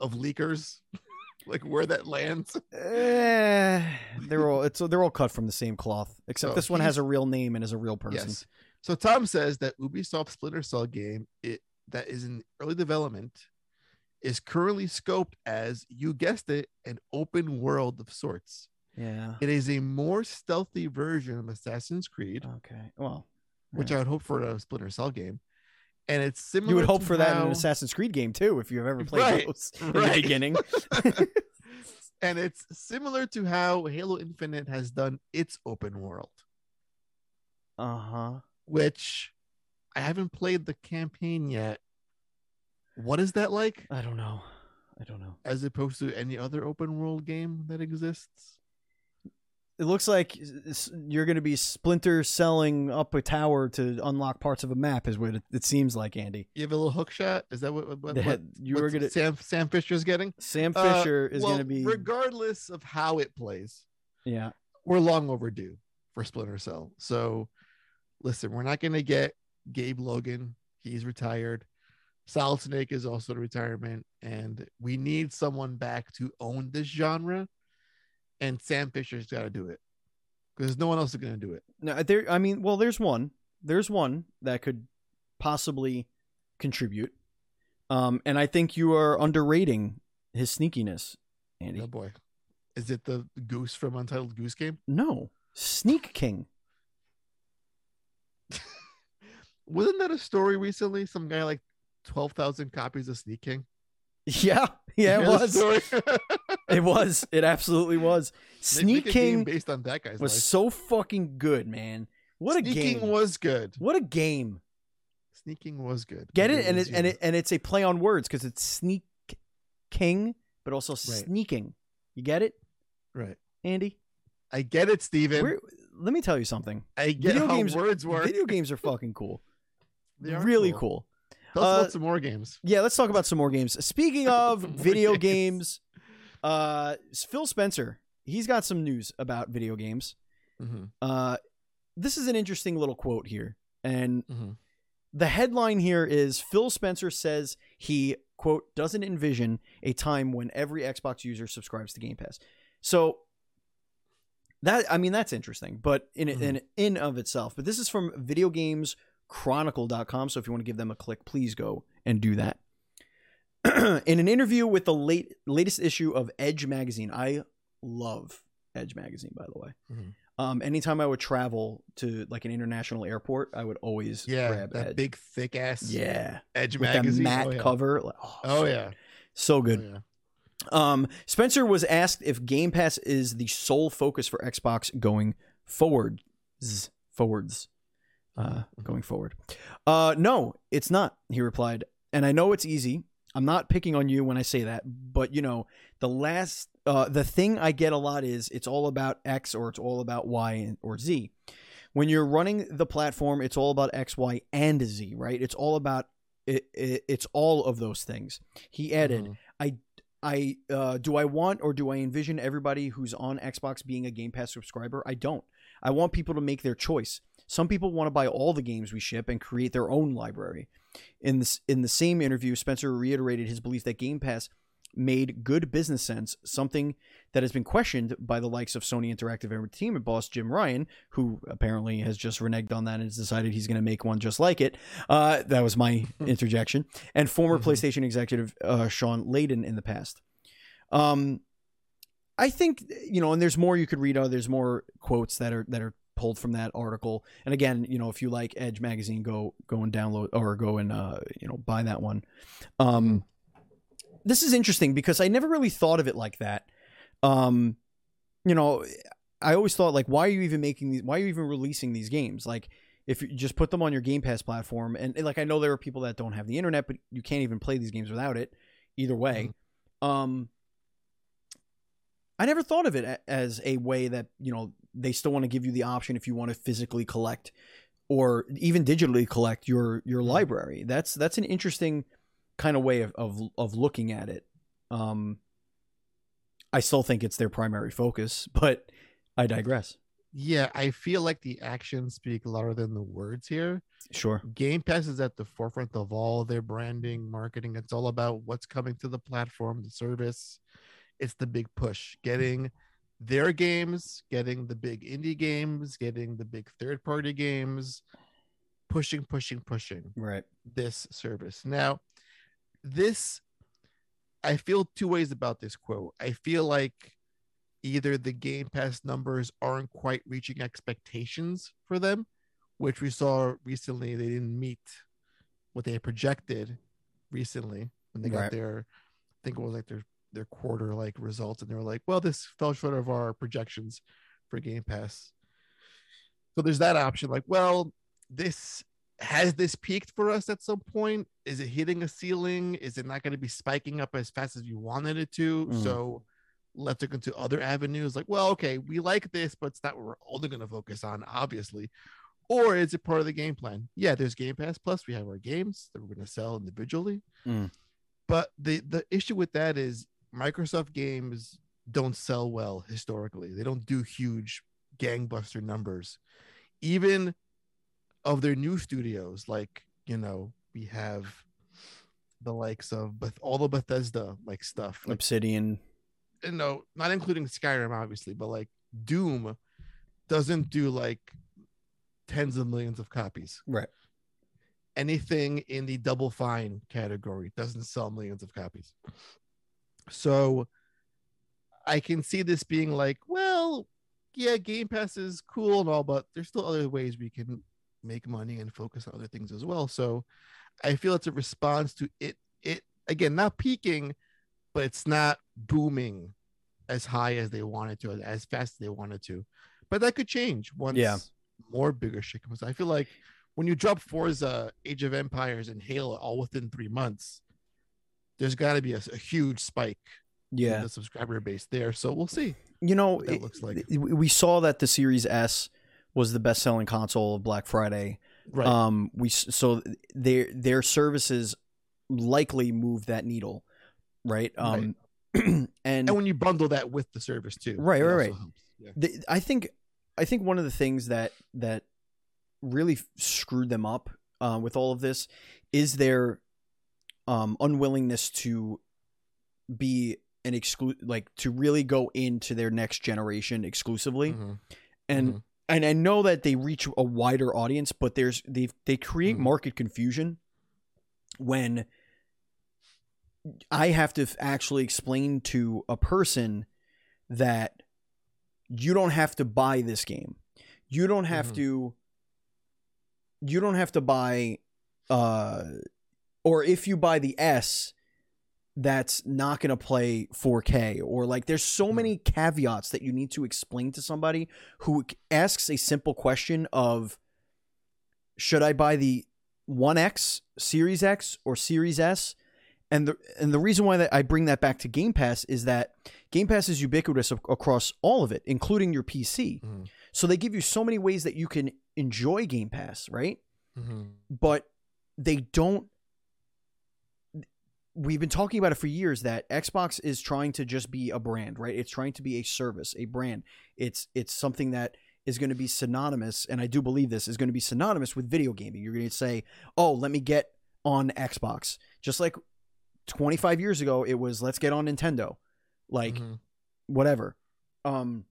[SPEAKER 2] of leakers, like where that lands.
[SPEAKER 1] Eh, they're all it's they're all cut from the same cloth, except
[SPEAKER 2] So
[SPEAKER 1] this one has a real name and is a real person.
[SPEAKER 2] Yes. So Tom says that Ubisoft Splinter Cell game it, that is in early development is currently scoped as you guessed it, an open world of sorts.
[SPEAKER 1] Yeah.
[SPEAKER 2] It is a more stealthy version of Assassin's Creed,
[SPEAKER 1] Okay. Well,
[SPEAKER 2] which
[SPEAKER 1] yeah.
[SPEAKER 2] I would hope for a Splinter Cell game, and it's similar.
[SPEAKER 1] you would hope
[SPEAKER 2] to
[SPEAKER 1] for that in an Assassin's Creed game too, if you've ever played
[SPEAKER 2] Right,
[SPEAKER 1] those in the beginning.
[SPEAKER 2] and it's similar to how Halo Infinite has done its open world,
[SPEAKER 1] uh huh.
[SPEAKER 2] which I haven't played the campaign yet. What is that like?
[SPEAKER 1] I don't know. I don't know.
[SPEAKER 2] as opposed to any other open world game that exists.
[SPEAKER 1] It looks like you're going to be splinter selling up a tower to unlock parts of a map, is what it, it seems like, Andy.
[SPEAKER 2] You have a little hook shot. Is that what, what, what,
[SPEAKER 1] That
[SPEAKER 2] what
[SPEAKER 1] you were going to.
[SPEAKER 2] Sam Sam Fisher's getting?
[SPEAKER 1] Sam
[SPEAKER 2] Uh,
[SPEAKER 1] Fisher is
[SPEAKER 2] well,
[SPEAKER 1] going to be.
[SPEAKER 2] regardless of how it plays.
[SPEAKER 1] yeah.
[SPEAKER 2] We're long overdue for Splinter Cell. So, listen, we're not going to get Gabe Logan. He's retired. Solid Snake is also in retirement, and we need someone back to own this genre. And Sam Fisher's got to do it because no one else is going to do it.
[SPEAKER 1] No, there. I mean, well, there's one. There's one that could possibly contribute. Um, and I think you are underrating his sneakiness, Andy.
[SPEAKER 2] Oh boy, is it the goose from Untitled Goose Game?
[SPEAKER 1] No, Sneak King.
[SPEAKER 2] Wasn't that a story recently? Some guy like twelve thousand copies of Sneak King.
[SPEAKER 1] Yeah, yeah, it
[SPEAKER 2] You hear the
[SPEAKER 1] was. It was. It absolutely was. Sneak King
[SPEAKER 2] based on that guy's
[SPEAKER 1] was
[SPEAKER 2] life.
[SPEAKER 1] so fucking good, man. What a game!
[SPEAKER 2] Was good.
[SPEAKER 1] What a game!
[SPEAKER 2] Sneaking was good.
[SPEAKER 1] Get
[SPEAKER 2] Maybe
[SPEAKER 1] it? And it and it and it's a play on words because it's sneak king, but also sneaking. You get it,
[SPEAKER 2] right.
[SPEAKER 1] Andy?
[SPEAKER 2] I get it, Steven.
[SPEAKER 1] We're, let me tell you something.
[SPEAKER 2] I get
[SPEAKER 1] video
[SPEAKER 2] how
[SPEAKER 1] games-
[SPEAKER 2] words work.
[SPEAKER 1] Video games are fucking cool.
[SPEAKER 2] They are
[SPEAKER 1] really cool.
[SPEAKER 2] Tell us
[SPEAKER 1] Uh,
[SPEAKER 2] about some more games.
[SPEAKER 1] Yeah, let's talk about some more games. Speaking of video games, uh, Phil Spencer, he's got some news about video games.
[SPEAKER 2] Mm-hmm.
[SPEAKER 1] Uh, this is an interesting little quote here, and
[SPEAKER 2] Mm-hmm.
[SPEAKER 1] the headline here is Phil Spencer says he quote doesn't envision a time when every Xbox user subscribes to Game Pass. So that I mean that's interesting, but in
[SPEAKER 2] Mhm.
[SPEAKER 1] in in of itself. But this is from videogameschronicle.com, so if you want to give them a click, please go and do that. in an interview with the late latest issue of Edge magazine, I love Edge magazine by the way.
[SPEAKER 2] Mhm.
[SPEAKER 1] Um, anytime I would travel to like an international airport, I would always
[SPEAKER 2] Yeah,
[SPEAKER 1] grab
[SPEAKER 2] that
[SPEAKER 1] Edge.
[SPEAKER 2] big thick ass
[SPEAKER 1] yeah,
[SPEAKER 2] Edge
[SPEAKER 1] with that
[SPEAKER 2] magazine.
[SPEAKER 1] matte
[SPEAKER 2] oh, yeah.
[SPEAKER 1] cover. Like, oh,
[SPEAKER 2] Oh
[SPEAKER 1] so,
[SPEAKER 2] yeah.
[SPEAKER 1] so
[SPEAKER 2] Oh,
[SPEAKER 1] good.
[SPEAKER 2] yeah.
[SPEAKER 1] Um, Spencer was asked if Game Pass is the sole focus for Xbox going forward. Forwards. Uh, going forward. Uh, no, it's not. He replied, and I know it's easy. I'm not picking on you when I say that, but you know, the last, uh, the thing I get a lot is it's all about X or it's all about Y or Z. When you're running the platform, it's all about X, Y, and Z, right? It's all about it, it it's all of those things. He added,
[SPEAKER 2] Mhm.
[SPEAKER 1] I uh, do I want or do I envision everybody who's on Xbox being a Game Pass subscriber? I don't. I want people to make their choice. Some people want to buy all the games we ship and create their own library. In this in the same interview, Spencer reiterated his belief that Game Pass made good business sense, something that has been questioned by the likes of Sony Interactive Entertainment boss Jim Ryan, who apparently has just reneged on that and has decided he's going to make one just like it. Uh, that was my interjection. And former
[SPEAKER 2] Mhm.
[SPEAKER 1] PlayStation executive uh, Shawn Layden in the past. Um, I think you know, and there's more you could read. Uh, there's more quotes that are that are pulled from that article. And again, you know, if you like Edge magazine, go go and download or go and uh, you know buy that one. Um, this is interesting because I never really thought of it like that. Um, you know, I always thought like, why are you even making these? Why are you even releasing these games? Like, if you just put them on your Game Pass platform, and, and, like I know there are people that don't have the internet, but you can't even play these games without it. Either way, um, I never thought of it as a way that you know they still want to give you the option if you want to physically collect or even digitally collect your your library. That's that's an interesting kind of way of of, of looking at it. Um, I still think it's their primary focus, but I digress.
[SPEAKER 2] Yeah, I feel like the actions speak louder than the words here.
[SPEAKER 1] Sure.
[SPEAKER 2] Game Pass is at the forefront of all their branding, marketing. It's all about what's coming to the platform, the service. It's the big push, getting their games, getting the big indie games, getting the big third party games, pushing, pushing, pushing
[SPEAKER 1] Right.
[SPEAKER 2] this service. Now, this, I feel two ways about this quote. I feel like either the Game Pass numbers aren't quite reaching expectations for them, which we saw recently. They didn't meet what they had projected recently when they got
[SPEAKER 1] Right.
[SPEAKER 2] their, I think it was like their their quarter like results, and they were like, "Well, this fell short of our projections for Game Pass." So there's that option. Like, well, this has this peaked for us at some point? Is it hitting a ceiling? Is it not going to be spiking up as fast as you wanted it to?
[SPEAKER 1] Mhm.
[SPEAKER 2] So let's look into other avenues. Like, well, okay, we like this, but it's not what we're only going to focus on, obviously. Or is it part of the game plan? Yeah, there's Game Pass Plus. We have our games that we're going to sell individually.
[SPEAKER 1] Mm.
[SPEAKER 2] But the the issue with that is Microsoft games don't sell well historically. They don't do huge gangbuster numbers. Even of their new studios, like you know, we have the likes of Beth- all the Bethesda like stuff, like
[SPEAKER 1] Obsidian.
[SPEAKER 2] you know, not including Skyrim, obviously, but like Doom doesn't do like tens of millions of copies.
[SPEAKER 1] Right.
[SPEAKER 2] Anything in the double fine category doesn't sell millions of copies. So I can see this being like, well, yeah, Game Pass is cool and all, but there's still other ways we can make money and focus on other things as well. So I feel it's a response to it. It again, not peaking, but it's not booming as high as they wanted to, as fast as they wanted to. But that could change once
[SPEAKER 1] Yeah.
[SPEAKER 2] more bigger shit comes. I feel like when you drop Forza, Age of Empires, and Halo all within three months, there's got to be a, a huge spike in
[SPEAKER 1] Yeah.
[SPEAKER 2] the subscriber base there. So we'll see.
[SPEAKER 1] You know,
[SPEAKER 2] what that
[SPEAKER 1] it-
[SPEAKER 2] looks like.
[SPEAKER 1] we saw that the Series S was the best selling console of Black Friday.
[SPEAKER 2] Right.
[SPEAKER 1] Um, we so their their services likely move that needle, right? Um, and,
[SPEAKER 2] and when you bundle that with the service too,
[SPEAKER 1] Right, right, right.
[SPEAKER 2] Yeah.
[SPEAKER 1] the, I think I think one of the things that that really screwed them up uh, with all of this is their um, unwillingness to be an exclu like to really go into their next generation exclusively
[SPEAKER 2] Mhm.
[SPEAKER 1] and
[SPEAKER 2] Mhm.
[SPEAKER 1] and I know that they reach a wider audience, but there's they they create
[SPEAKER 2] Mhm.
[SPEAKER 1] market confusion when I have to actually explain to a person that you don't have to buy this game. You don't have
[SPEAKER 2] Mhm.
[SPEAKER 1] to you don't have to buy uh or if you buy the S that's not going to play 4K or like there's so
[SPEAKER 2] Mhm.
[SPEAKER 1] many caveats that you need to explain to somebody who asks a simple question of should I buy the 1X, Series X or Series S? And the and the reason why that I bring that back to Game Pass is that Game Pass is ubiquitous across all of it, including your PC.
[SPEAKER 2] Mhm.
[SPEAKER 1] So they give you so many ways that you can enjoy Game Pass, right?
[SPEAKER 2] Mhm.
[SPEAKER 1] but they don't we've been talking about it for years that Xbox is trying to just be a brand, right? It's trying to be a service, a brand. It's it's something that is going to be synonymous and I do believe this is going to be synonymous with video gaming. You're going to say, "Oh, let me get on Xbox." Just like 25 years ago it was let's get on Nintendo. Like
[SPEAKER 2] Mhm.
[SPEAKER 1] whatever. Um,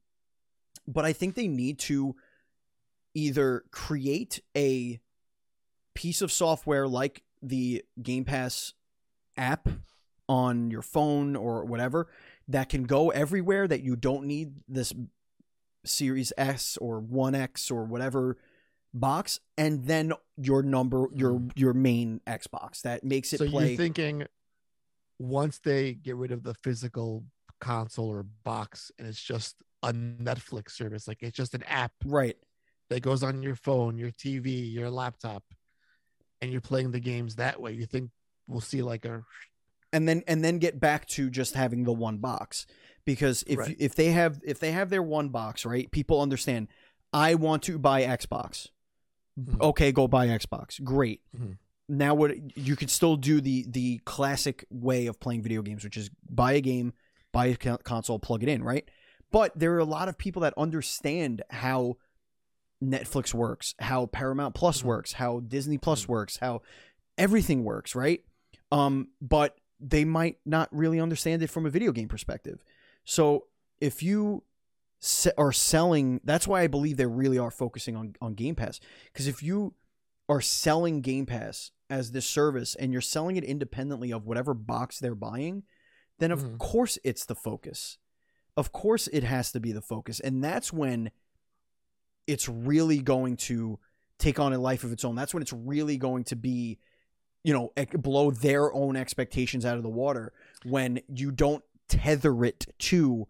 [SPEAKER 1] but I think they need to either create a piece of software like the Game Pass app on your phone or whatever that can go everywhere that you don't need this Series S or 1X or whatever box and then your number your hmm. your main Xbox that makes it
[SPEAKER 2] so
[SPEAKER 1] play
[SPEAKER 2] you're thinking once they get rid of the physical console or box and it's just a Netflix service, like it's just an app
[SPEAKER 1] right
[SPEAKER 2] that goes on your phone, your TV, your laptop, and you're playing the games that way. You think we'll see like a
[SPEAKER 1] and then and then get back to just having the one box because if
[SPEAKER 2] Right.
[SPEAKER 1] if they have if they have their one box right people understand i want to buy xbox
[SPEAKER 2] Mhm.
[SPEAKER 1] okay go buy xbox great
[SPEAKER 2] Mhm.
[SPEAKER 1] now what you could still do the the classic way of playing video games which is buy a game buy a console plug it in right but there are a lot of people that understand how netflix works how paramount plus
[SPEAKER 2] Mhm.
[SPEAKER 1] works how disney plus
[SPEAKER 2] Mhm.
[SPEAKER 1] works how everything works right um but they might not really understand it from a video game perspective. So if you se- are selling that's why i believe they really are focusing on on game pass. Because if you are selling game pass as this service and you're selling it independently of whatever box they're buying then of
[SPEAKER 2] Mhm.
[SPEAKER 1] course it's the focus. Of course it has to be the focus. And that's when it's really going to take on a life of its own. That's when it's really going to be you know blow their own expectations out of the water when you don't tether it to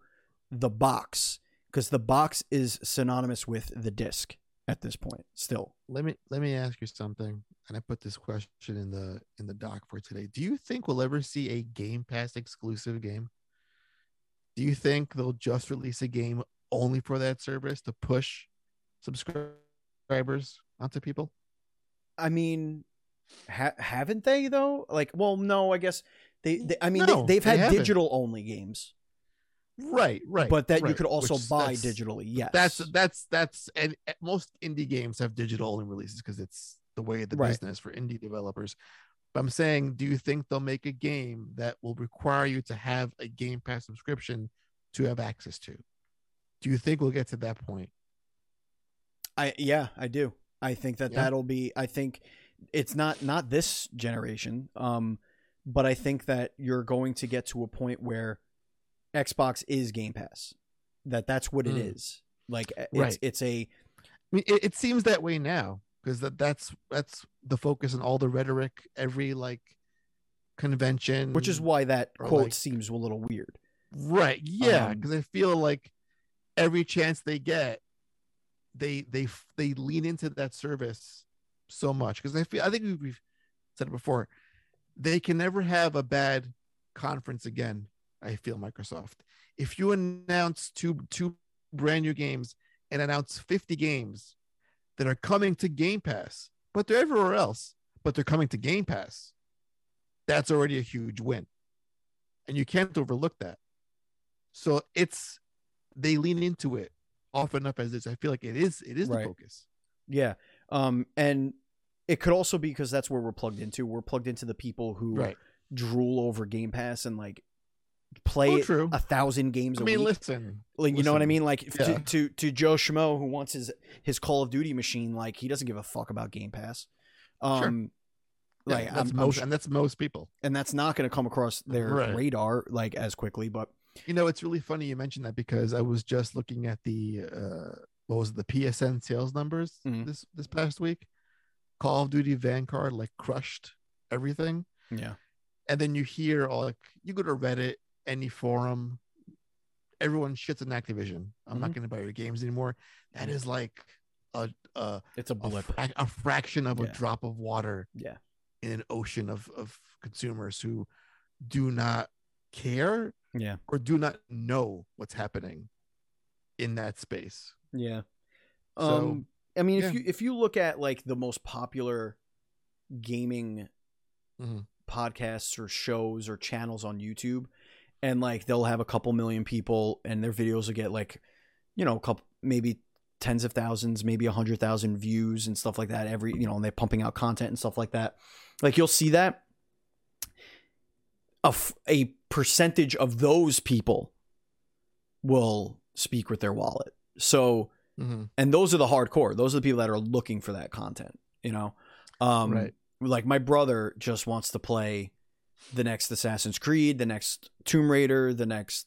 [SPEAKER 1] the box because the box is synonymous with the disc at this point still.
[SPEAKER 2] Let me let me ask you something and i put this question in the in the doc for today. Do you think we'll ever see a game pass exclusive game? Do you think they'll just release a game only for that service to push subscribers onto people?
[SPEAKER 1] I mean ha- haven't they though like well no i guess they, they i mean
[SPEAKER 2] No,
[SPEAKER 1] they, they've had
[SPEAKER 2] haven't.
[SPEAKER 1] digital only games
[SPEAKER 2] right right
[SPEAKER 1] but that you could also
[SPEAKER 2] which
[SPEAKER 1] buy digitally yes
[SPEAKER 2] that's that's that's and most indie games have digital only releases because it's the way of the
[SPEAKER 1] Right.
[SPEAKER 2] business for indie developers but i'm saying do you think they'll make a game that will require you to have a game pass subscription to have access to do you think we'll get to that point
[SPEAKER 1] I yeah, I do. I think that
[SPEAKER 2] Yeah.
[SPEAKER 1] that'll be. I think it's not not this generation, um, but I think that you're going to get to a point where Xbox is Game Pass. That that's what it
[SPEAKER 2] Mm.
[SPEAKER 1] is. Like it's
[SPEAKER 2] Right.
[SPEAKER 1] it's a
[SPEAKER 2] I mean, it, it seems that way now because that that's that's the focus and all the rhetoric every like convention
[SPEAKER 1] which is why that quote
[SPEAKER 2] like-
[SPEAKER 1] seems a little weird.
[SPEAKER 2] Right. Yeah,
[SPEAKER 1] Um,
[SPEAKER 2] because I feel like every chance they get, they they they lean into that service so much because I feel I think we've- said it before. They can never have a bad conference again. I feel Microsoft. If you announce two two brand new games and announce 50 games that are coming to Game Pass, but they're everywhere else, but they're coming to Game Pass, that's already a huge win. And you can't overlook that. So it's they lean into it often enough as is. I feel like it is it is
[SPEAKER 1] Right.
[SPEAKER 2] the focus.
[SPEAKER 1] Yeah. Um, and it could also be because that's where we're plugged into. We're plugged into the people who
[SPEAKER 2] Right.
[SPEAKER 1] drool over Game Pass and like play
[SPEAKER 2] Oh, true.
[SPEAKER 1] a thousand games
[SPEAKER 2] I
[SPEAKER 1] a
[SPEAKER 2] mean,
[SPEAKER 1] week.
[SPEAKER 2] listen,
[SPEAKER 1] like you know what I mean? Like
[SPEAKER 2] yeah.
[SPEAKER 1] to, to to Joe Schmo who wants his his Call of Duty machine, like he doesn't give a fuck about Game Pass. Um
[SPEAKER 2] yeah,
[SPEAKER 1] like
[SPEAKER 2] that's
[SPEAKER 1] I'm, I'm
[SPEAKER 2] most, and that's most people.
[SPEAKER 1] and that's not gonna come across their
[SPEAKER 2] Right.
[SPEAKER 1] radar like as quickly, but
[SPEAKER 2] You know, it's really funny you mentioned that because I was just looking at the uh what was it, the PSN sales numbers
[SPEAKER 1] Mhm.
[SPEAKER 2] this this past week. Call of Duty Vanguard like crushed everything.
[SPEAKER 1] yeah.
[SPEAKER 2] And then you hear all like you go to Reddit, any forum, everyone shits on Activision. I'm not
[SPEAKER 1] Mhm.
[SPEAKER 2] gonna buy your games anymore. That is like a a,
[SPEAKER 1] It's a
[SPEAKER 2] a,
[SPEAKER 1] blip.
[SPEAKER 2] a fraction of
[SPEAKER 1] Yeah.
[SPEAKER 2] a drop of water
[SPEAKER 1] Yeah.
[SPEAKER 2] in an ocean of, of consumers who do not care
[SPEAKER 1] Yeah.
[SPEAKER 2] or do not know what's happening in that space.
[SPEAKER 1] Yeah.
[SPEAKER 2] So,
[SPEAKER 1] Um I mean
[SPEAKER 2] yeah.
[SPEAKER 1] if you if you look at like the most popular gaming
[SPEAKER 2] Mhm.
[SPEAKER 1] podcasts or shows or channels on YouTube and like they'll have a couple million people and their videos will get like you know a couple maybe tens of thousands maybe a hundred thousand views and stuff like that every you know and they're pumping out content and stuff like that like you'll see that a, f- a percentage of those people will speak with their wallet so
[SPEAKER 2] Mhm.
[SPEAKER 1] and those are the hardcore those are the people that are looking for that content you know um
[SPEAKER 2] Right.
[SPEAKER 1] like my brother just wants to play the next assassin's creed the next tomb raider the next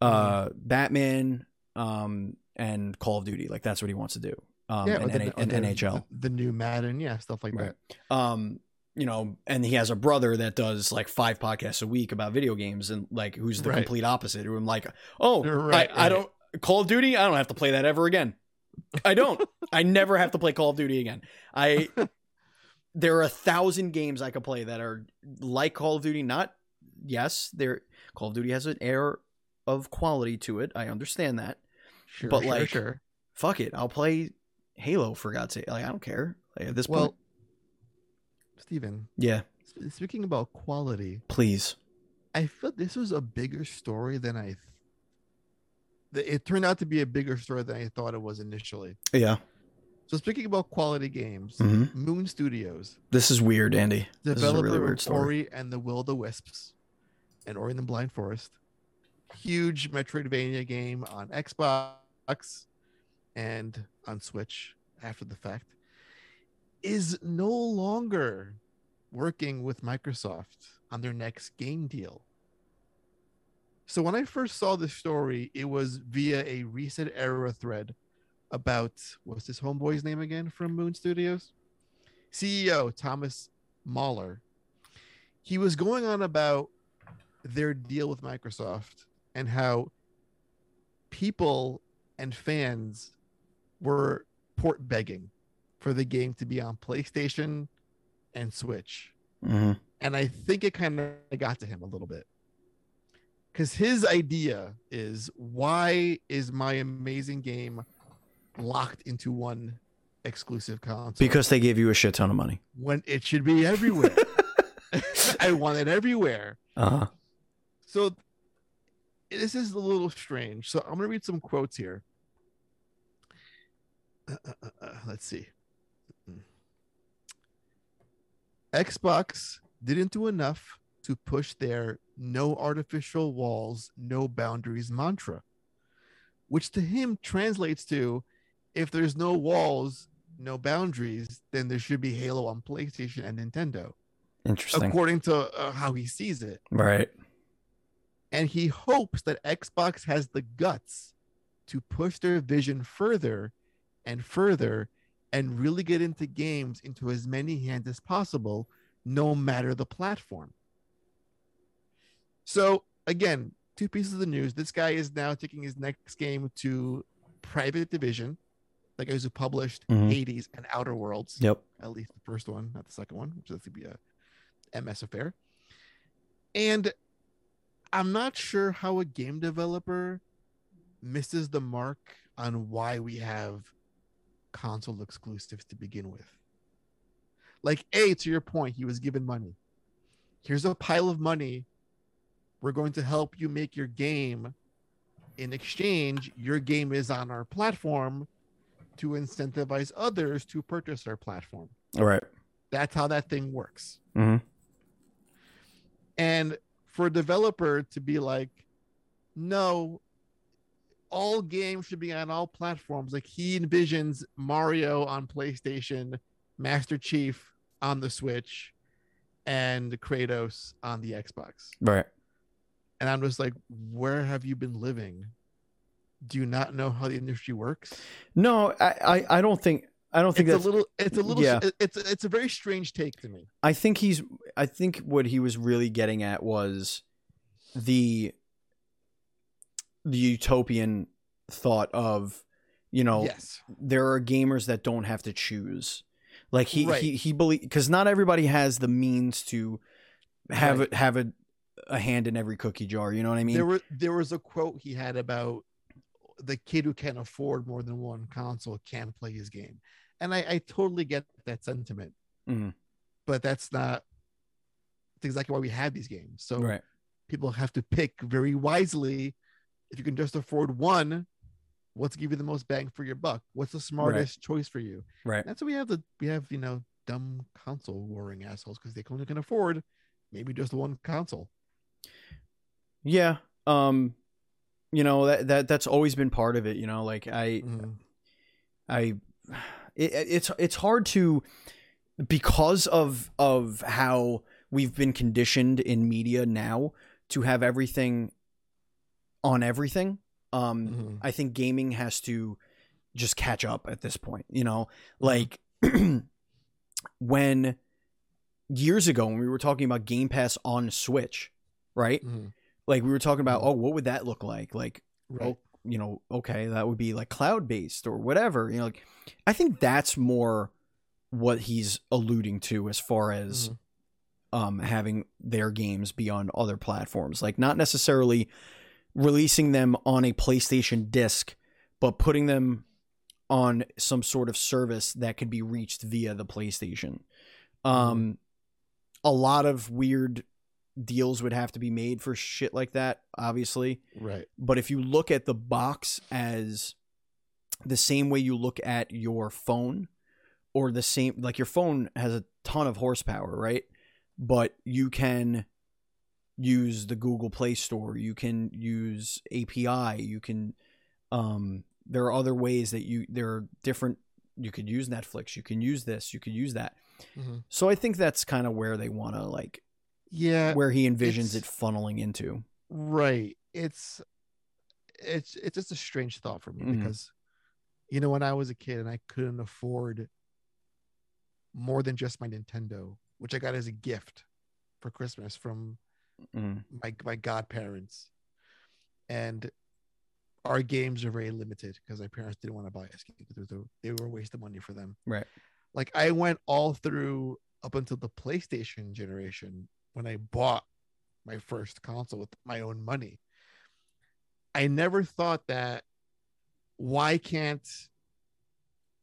[SPEAKER 1] uh batman um and call of duty like that's what he wants to do um
[SPEAKER 2] yeah,
[SPEAKER 1] and,
[SPEAKER 2] the,
[SPEAKER 1] and
[SPEAKER 2] the-
[SPEAKER 1] nhl
[SPEAKER 2] the, the new Madden, yeah, stuff like
[SPEAKER 1] Right.
[SPEAKER 2] that.
[SPEAKER 1] um you know and he has a brother that does like five podcasts a week about video games and like who's the
[SPEAKER 2] Right.
[SPEAKER 1] complete opposite who i'm like oh
[SPEAKER 2] Right,
[SPEAKER 1] I, I don't call of duty i don't have to play that ever again. I don't. I never have to play call of duty again. I there are a thousand games i could play that are like call of duty not yes there call of duty has an air of quality to it i understand that
[SPEAKER 2] Sure,
[SPEAKER 1] But,
[SPEAKER 2] sure,
[SPEAKER 1] like,
[SPEAKER 2] sure.
[SPEAKER 1] fuck it i'll play halo for god's sake like i don't care. Like, at this
[SPEAKER 2] Well,
[SPEAKER 1] point
[SPEAKER 2] Steven,
[SPEAKER 1] yeah.
[SPEAKER 2] speaking about quality,
[SPEAKER 1] please.
[SPEAKER 2] I felt this was a bigger story than I. Th- it turned out to be a bigger story than I thought it was initially.
[SPEAKER 1] yeah.
[SPEAKER 2] So speaking about quality games,
[SPEAKER 1] hmm
[SPEAKER 2] Moon Studios,
[SPEAKER 1] this is weird andy. This is a
[SPEAKER 2] developer
[SPEAKER 1] really weird story.
[SPEAKER 2] Ori and the Will the Wisps, and Ori and the Blind Forest, huge Metroidvania game on Xbox and on Switch after the fact, is no longer working with Microsoft on their next game deal. So when I first saw this story, it was via a ResetEra thread about what's this homeboy's name again from Moon Studios? CEO Thomas Mahler. He was going on about their deal with Microsoft and how people and fans were port begging for the game to be on PlayStation and Switch.
[SPEAKER 1] hmm
[SPEAKER 2] And I think it kind of got to him a little bit. Because his idea is why is my amazing game locked into one exclusive console?
[SPEAKER 1] because they gave you a shit ton of money
[SPEAKER 2] when it should be everywhere. I want it everywhere.
[SPEAKER 1] uh-huh
[SPEAKER 2] So this is a little strange. So I'm going to read some quotes here. Uh, uh, uh, uh, let's see. Mm. Xbox didn't do enough to push their no artificial walls, no boundaries mantra, which to him translates to if there's no walls, no boundaries, then there should be Halo on PlayStation and Nintendo,
[SPEAKER 1] interesting.
[SPEAKER 2] according to uh, how he sees it.
[SPEAKER 1] Right.
[SPEAKER 2] And he hopes that Xbox has the guts to push their vision further and further and really get into games into as many hands as possible, no matter the platform. So, again, two pieces of the news. This guy is now taking his next game to private division the guys who published
[SPEAKER 1] Mhm.
[SPEAKER 2] Hades and Outer Worlds.
[SPEAKER 1] Yep.
[SPEAKER 2] At least the first one, not the second one, which is going to be a MS affair. And I'm not sure how a game developer misses the mark on why we have console exclusives to begin with. Like, A, to your point, he was given money. Here's a pile of money. We're going to help you make your game. In exchange, your game is on our platform to incentivize others to purchase our platform.
[SPEAKER 1] All right.
[SPEAKER 2] That's how that thing works.
[SPEAKER 1] Mhm.
[SPEAKER 2] And for a developer to be like, no, all games should be on all platforms. Like he envisions Mario on PlayStation, Master Chief on the Switch, and Kratos on the Xbox.
[SPEAKER 1] Right.
[SPEAKER 2] And I'm just like, where have you been living? Do you not know how the industry works?
[SPEAKER 1] No, I, I, I don't think I don't think
[SPEAKER 2] It's a little, it's a little,
[SPEAKER 1] Yeah.
[SPEAKER 2] it's it's a very strange take to me.
[SPEAKER 1] I think he's I think what he was really getting at was the the utopian thought of you know
[SPEAKER 2] Yes,
[SPEAKER 1] there are gamers that don't have to choose. Like he
[SPEAKER 2] Right.
[SPEAKER 1] he he believe because not everybody has the means to have
[SPEAKER 2] Right.
[SPEAKER 1] a have a a hand in every cookie jar you know what i mean?
[SPEAKER 2] There were there was a quote he had about the kid who can't afford more than one console can play his game. And i, I totally get that sentiment.
[SPEAKER 1] Mhm.
[SPEAKER 2] but that's not that's exactly why we have these games. So
[SPEAKER 1] right.
[SPEAKER 2] people have to pick very wisely if you can just afford one what's give you the most bang for your buck? What's the smartest choice for you?
[SPEAKER 1] Right.
[SPEAKER 2] That's why we have the we have you know dumb console warring assholes because they only can afford maybe just one console.
[SPEAKER 1] Yeah um you know that that that's always been part of it you know like i
[SPEAKER 2] Mhm.
[SPEAKER 1] I it, it's it's hard to because of of how we've been conditioned in media now to have everything on everything. Um
[SPEAKER 2] Mhm.
[SPEAKER 1] I think gaming has to just catch up at this point, you know? Like when years ago when we were talking about Game Pass on Switch, right?
[SPEAKER 2] Mhm.
[SPEAKER 1] Like we were talking about, oh, what would that look like? Like
[SPEAKER 2] right
[SPEAKER 1] oh, you know, okay, that would be like cloud based or whatever. You know, like I think that's more what he's alluding to as far as
[SPEAKER 2] Mhm.
[SPEAKER 1] um having their games be on other platforms. Like not necessarily releasing them on a PlayStation disc, but putting them on some sort of service that could be reached via the PlayStation. Um a lot of weird deals would have to be made for shit like that, obviously.
[SPEAKER 2] right
[SPEAKER 1] But if you look at the box as the same way you look at your phone, or the same, like your phone has a ton of horsepower, right? But you can use the Google Play Store, you can use API, you can, um, there are other ways that you, there are different, you could use Netflix, you can use this, you could use that.
[SPEAKER 2] Mhm.
[SPEAKER 1] So I think that's kind of where they want to like,
[SPEAKER 2] yeah
[SPEAKER 1] where he envisions it funneling into.
[SPEAKER 2] right it's it's it's just a strange thought for me
[SPEAKER 1] Mhm.
[SPEAKER 2] because you know when i was a kid and i couldn't afford more than just my nintendo which i got as a gift for christmas from
[SPEAKER 1] Mhm.
[SPEAKER 2] my my godparents and our games are very limited because my parents didn't want to buy us games because they were- they were a waste of money for them
[SPEAKER 1] Right.
[SPEAKER 2] like i went all through up until the playstation generation when i bought my first console with my own money i never thought that why can't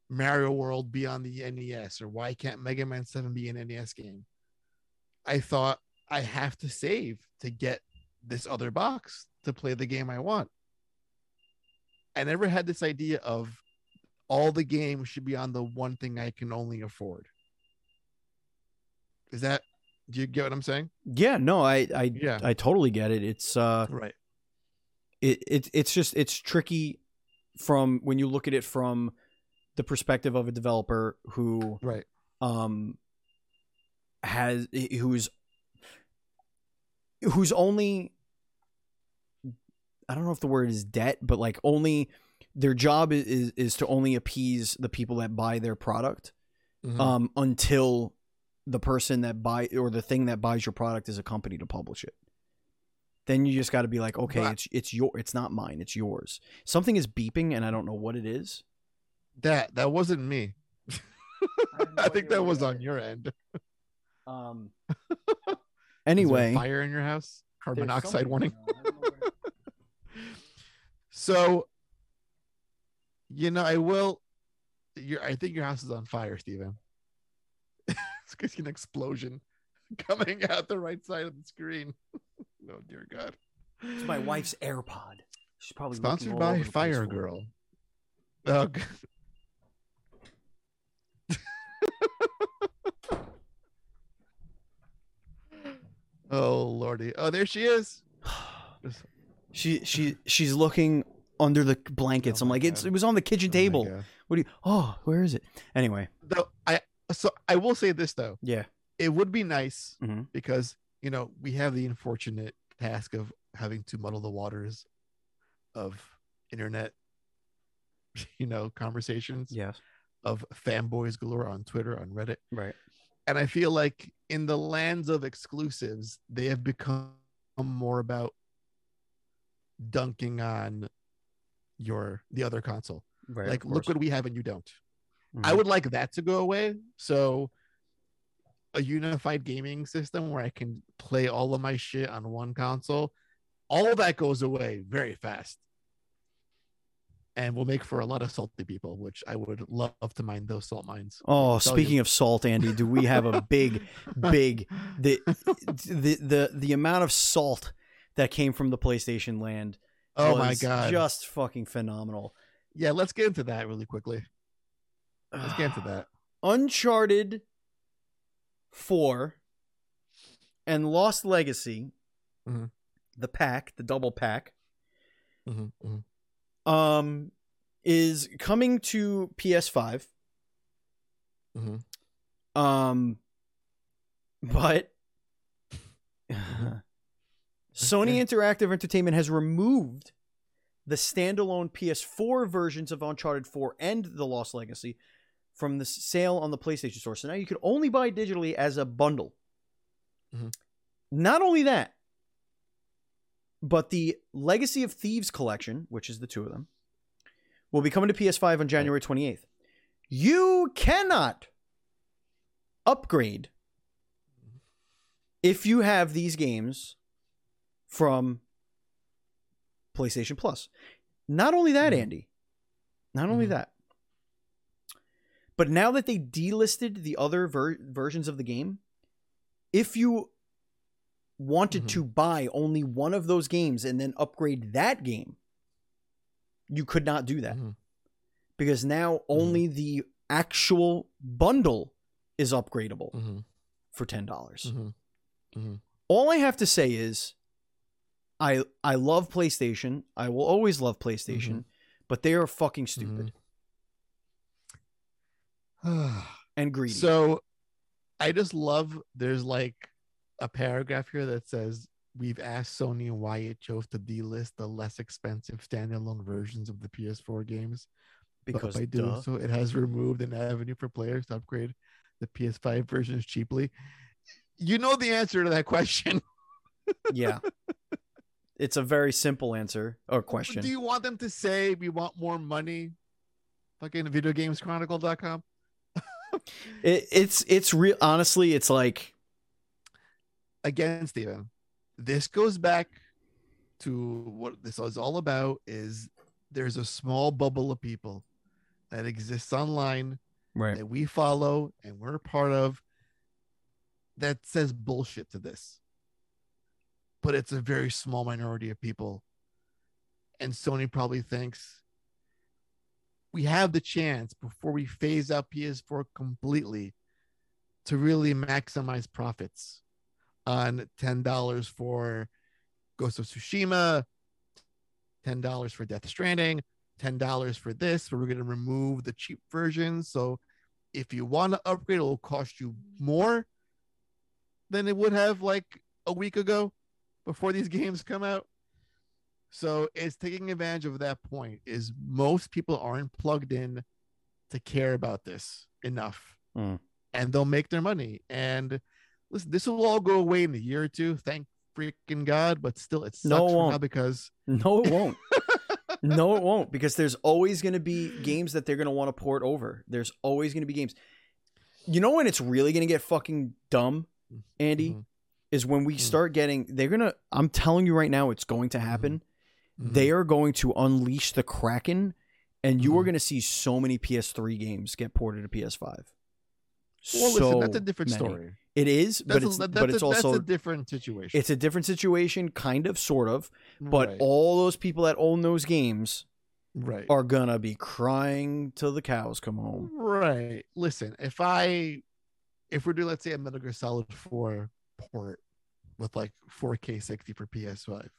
[SPEAKER 2] mario world be on the nes or why can't mega man 7 be an nes game i thought i have to save to get this other box to play the game i want i never had this idea of all the games should be on the one thing I can only afford. Is that do you get what I'm saying?
[SPEAKER 1] Yeah, no, I, I,
[SPEAKER 2] Yeah.
[SPEAKER 1] I totally get it. It's, uh,
[SPEAKER 2] Right.
[SPEAKER 1] it, it, it's just, it's tricky from when you look at it from the perspective of a developer who,
[SPEAKER 2] Right.
[SPEAKER 1] um, has, who's, who's only, I don't know if the word is debt, but like only their job is, is, is to only appease the people that buy their product.
[SPEAKER 2] Mhm.
[SPEAKER 1] um, until the person that buy or the thing that buys your product is a company to publish it. Then you just got to be like, okay,
[SPEAKER 2] But-
[SPEAKER 1] it's it's your, it's not mine, it's yours. Something is beeping, and I don't know what it is.
[SPEAKER 2] That that wasn't me.
[SPEAKER 1] have no
[SPEAKER 2] I think that was on your end.
[SPEAKER 1] Um.
[SPEAKER 2] there
[SPEAKER 1] Anyway,
[SPEAKER 2] fire in your house, carbon
[SPEAKER 1] there's
[SPEAKER 2] monoxide warning.
[SPEAKER 1] going on. I don't know where-
[SPEAKER 2] So, you know, I will. Your, I think your house is on fire, Steven. it's because an explosion coming out the right side of the screen. oh dear God!
[SPEAKER 1] It's my wife's AirPod. She's probably
[SPEAKER 2] Sponsored by
[SPEAKER 1] over
[SPEAKER 2] Fire. Girl. Oh, oh lordy! Oh, there she is.
[SPEAKER 1] She she she's looking under the blankets.
[SPEAKER 2] Oh
[SPEAKER 1] I'm like, it's it was on the kitchen
[SPEAKER 2] oh
[SPEAKER 1] table.
[SPEAKER 2] God.
[SPEAKER 1] what do you? Oh, where is it? Anyway,
[SPEAKER 2] Though I so I will say this though,
[SPEAKER 1] yeah.
[SPEAKER 2] it would be nice
[SPEAKER 1] Mhm.
[SPEAKER 2] because you know we have the unfortunate task of having to muddle the waters of internet, you know, conversations
[SPEAKER 1] Yes.
[SPEAKER 2] of fanboys galore on Twitter, on Reddit.
[SPEAKER 1] Right.
[SPEAKER 2] and I feel like in the lands of exclusives, they have become more about dunking on your the other console.
[SPEAKER 1] Right.
[SPEAKER 2] like, look what we have and you don't. I
[SPEAKER 1] Mhm.
[SPEAKER 2] would like that to go away. So a unified gaming system where I can play all of my shit on one console, all of that goes away very fast. And will make for a lot of salty people, which I would love to mine those salt mines.
[SPEAKER 1] Oh, speaking
[SPEAKER 2] you.
[SPEAKER 1] of salt, Andy, do we have a big, big the the the the amount of salt that came from the PlayStation land?
[SPEAKER 2] Oh my god.
[SPEAKER 1] just fucking phenomenal.
[SPEAKER 2] yeah, let's get into that really quickly. Let's get into that.
[SPEAKER 1] Uncharted 4 and Lost Legacy,
[SPEAKER 2] Mhm.
[SPEAKER 1] the pack, the double pack,
[SPEAKER 2] Mhm, mhm.
[SPEAKER 1] Um, is coming to PS5.
[SPEAKER 2] Mhm.
[SPEAKER 1] Um, but Sony Interactive Entertainment has removed the standalone PS4 versions of Uncharted 4 and The Lost Legacy from the sale on the PlayStation Store. So now you can only buy digitally as a bundle.
[SPEAKER 2] Mhm.
[SPEAKER 1] Not only that, but the Legacy of Thieves collection, which is the two of them, will be coming to PS5 on January 28th. You cannot upgrade if you have these games from PlayStation Plus. Not only that,
[SPEAKER 2] Mhm.
[SPEAKER 1] Andy. Not only
[SPEAKER 2] Mhm.
[SPEAKER 1] that. But now that they delisted the other ver- versions of the game, if you wanted
[SPEAKER 2] Mhm.
[SPEAKER 1] to buy only one of those games and then upgrade that game, you could not do that
[SPEAKER 2] Mhm.
[SPEAKER 1] because now only the actual bundle is upgradable
[SPEAKER 2] Mhm.
[SPEAKER 1] for ten dollars.
[SPEAKER 2] Mhm. Mhm.
[SPEAKER 1] All I have to say is, I I love PlayStation. I will always love PlayStation, but they are fucking stupid and greedy.
[SPEAKER 2] so I just love there's like a paragraph here that says we've asked Sony why it chose to delist the less expensive standalone versions of the PS4 games.
[SPEAKER 1] because
[SPEAKER 2] but by doing
[SPEAKER 1] duh.
[SPEAKER 2] so, it has removed an avenue for players to upgrade the PS5 versions cheaply. You know the answer to that question.
[SPEAKER 1] yeah, it's a very simple answer or question.
[SPEAKER 2] Do you want them to say we want more money? Fucking videogameschronicle.com.
[SPEAKER 1] It, it's it's real. Honestly, it's like
[SPEAKER 2] again, Steven, this goes back to what this is all about is there's a small bubble of people that exists online
[SPEAKER 1] right.
[SPEAKER 2] that we follow and we're a part of that says bullshit to this. But it's a very small minority of people. And Sony probably thinks we have the chance before we phase out PS4 completely to really maximize profits on $10 for Ghost of Tsushima, $10 for Death Stranding, $10 for this, we're going to remove the cheap versions. So if you want to upgrade, it will cost you more than it would have like a week ago before these games come out. So it's taking advantage of that point is most people aren't plugged in to care about this enough.
[SPEAKER 1] Mm.
[SPEAKER 2] And they'll make their money. And listen, this will all go away in a year or two. Thank freaking God. But still it sucks
[SPEAKER 1] No, it
[SPEAKER 2] now
[SPEAKER 1] won't.
[SPEAKER 2] because
[SPEAKER 1] No, it won't. no, it won't because there's always going to be games that they're going to want to port over. There's always going to be games. You know when it's really going to get fucking dumb, Andy,
[SPEAKER 2] Mhm.
[SPEAKER 1] is when we
[SPEAKER 2] Mhm.
[SPEAKER 1] start getting. They're gonna. I'm telling you right now, it's going to happen.
[SPEAKER 2] Mhm.
[SPEAKER 1] They are going to unleash the kraken, and you are
[SPEAKER 2] Mhm.
[SPEAKER 1] going to see so many PS3 games get ported to PS5.
[SPEAKER 2] Well, listen,
[SPEAKER 1] So
[SPEAKER 2] that's a different
[SPEAKER 1] many.
[SPEAKER 2] story.
[SPEAKER 1] It is,
[SPEAKER 2] That's
[SPEAKER 1] but
[SPEAKER 2] a,
[SPEAKER 1] it's
[SPEAKER 2] that-
[SPEAKER 1] but it's
[SPEAKER 2] a,
[SPEAKER 1] also
[SPEAKER 2] a different situation.
[SPEAKER 1] it's a different situation, kind of, sort of. But
[SPEAKER 2] right.
[SPEAKER 1] all those people that own those games
[SPEAKER 2] right.
[SPEAKER 1] are gonna be crying till the cows come home.
[SPEAKER 2] Right. Listen, if I if we're doing let's say a Metal Gear Solid 4 port with like 4K 60 for PS5.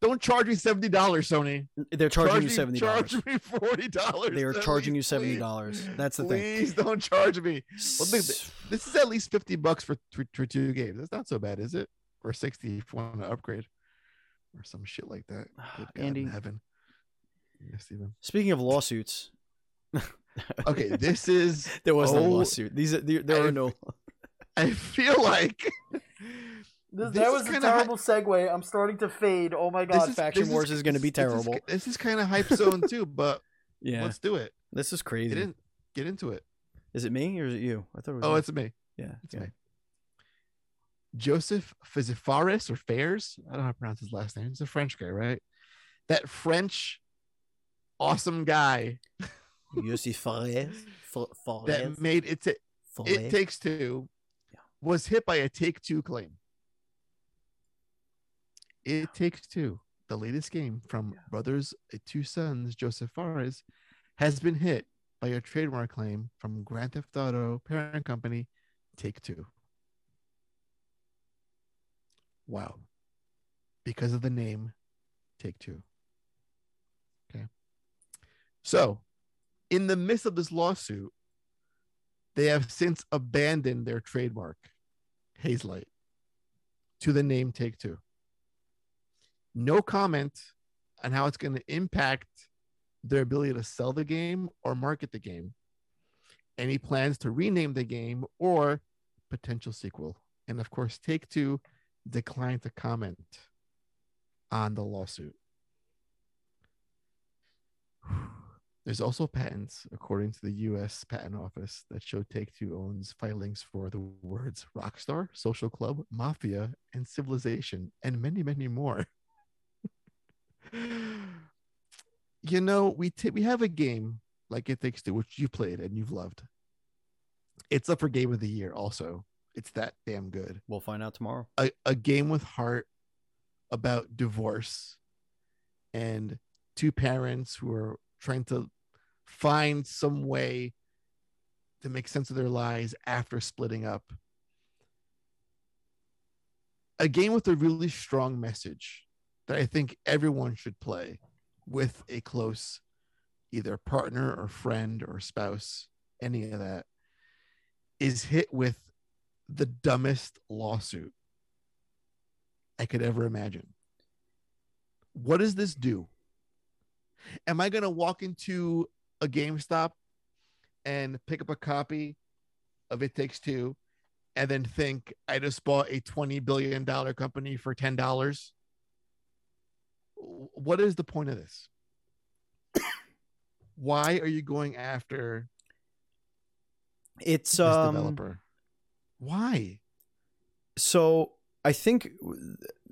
[SPEAKER 2] Don't charge me seventy dollars, Sony.
[SPEAKER 1] They're charging
[SPEAKER 2] Charge
[SPEAKER 1] you seventy dollars.
[SPEAKER 2] Charge me forty dollars.
[SPEAKER 1] They are charging you seventy dollars. That's the thing.
[SPEAKER 2] Please don't charge me. Well, This is at least fifty bucks for for, two games. That's not so bad, is it? Or sixty if you want to upgrade, or some shit like that.
[SPEAKER 1] Andy.
[SPEAKER 2] in heaven. Yes, Steven.
[SPEAKER 1] Speaking of lawsuits,
[SPEAKER 2] Okay, this is.
[SPEAKER 1] there was no
[SPEAKER 2] oh,
[SPEAKER 1] lawsuit. These are, there, there
[SPEAKER 2] I-
[SPEAKER 1] are no.
[SPEAKER 2] I feel like
[SPEAKER 1] This,
[SPEAKER 2] This
[SPEAKER 1] that
[SPEAKER 2] is
[SPEAKER 1] was a
[SPEAKER 2] kinda hy-
[SPEAKER 1] terrible segue. I'm starting to fade. Oh my god,
[SPEAKER 2] is-
[SPEAKER 1] Faction
[SPEAKER 2] this
[SPEAKER 1] Wars is, going to be
[SPEAKER 2] this is-
[SPEAKER 1] terrible.
[SPEAKER 2] This is, kind of hype zone too, but
[SPEAKER 1] yeah,
[SPEAKER 2] let's do it.
[SPEAKER 1] this is crazy.
[SPEAKER 2] Get
[SPEAKER 1] crazy.
[SPEAKER 2] in, get into it.
[SPEAKER 1] Is it me or is it you? I thought it was.
[SPEAKER 2] Oh,
[SPEAKER 1] you.
[SPEAKER 2] it's me.
[SPEAKER 1] yeah.
[SPEAKER 2] It's
[SPEAKER 1] yeah.
[SPEAKER 2] me. Joseph Fizifaris or Fairs. I don't know how to pronounce his last name. He's a French guy, right? That French awesome guy
[SPEAKER 1] Yossi Fares. Fa-
[SPEAKER 2] that made it. Ta- it takes two.
[SPEAKER 1] Yeah.
[SPEAKER 2] Was hit by a take two claim. It takes two. The latest game from
[SPEAKER 1] Yeah.
[SPEAKER 2] brothers, uh, two sons, Joseph Fares, has been hit by a trademark claim from Grand Theft Auto parent company, Take Two. Wow. Because of the name Take Two. Okay. So, in the midst of this lawsuit, they have since abandoned their trademark, Hazelight, to the name Take Two. No comment on how it's going to impact their ability to sell the game or market the game. Any plans to rename the game or potential sequel. And of course, Take Two declined to comment on the lawsuit. There's also patents, according to the US Patent Office, that show Take Two owns filings for the words Rockstar, Social Club, Mafia, and Civilization, and many, many more. you know, we t- we have a game like It Takes Two, which you played and you've loved. It's up for Game of the Year, also. It's that damn good
[SPEAKER 1] We'll find out tomorrow.
[SPEAKER 2] a, a game with heart about divorce and two parents who are trying to find some way to make sense of their lives after splitting up. A game with a really strong message that I think everyone should play with a close either partner or friend or spouse, any of that, is hit with the dumbest lawsuit I could ever imagine. What does this do? Am I going to walk into a GameStop and pick up a copy of It Takes Two and then think I just bought a $20 billion company for $10? What is the point of this? Why are you going after
[SPEAKER 1] It's um.
[SPEAKER 2] developer? Why?
[SPEAKER 1] So I think,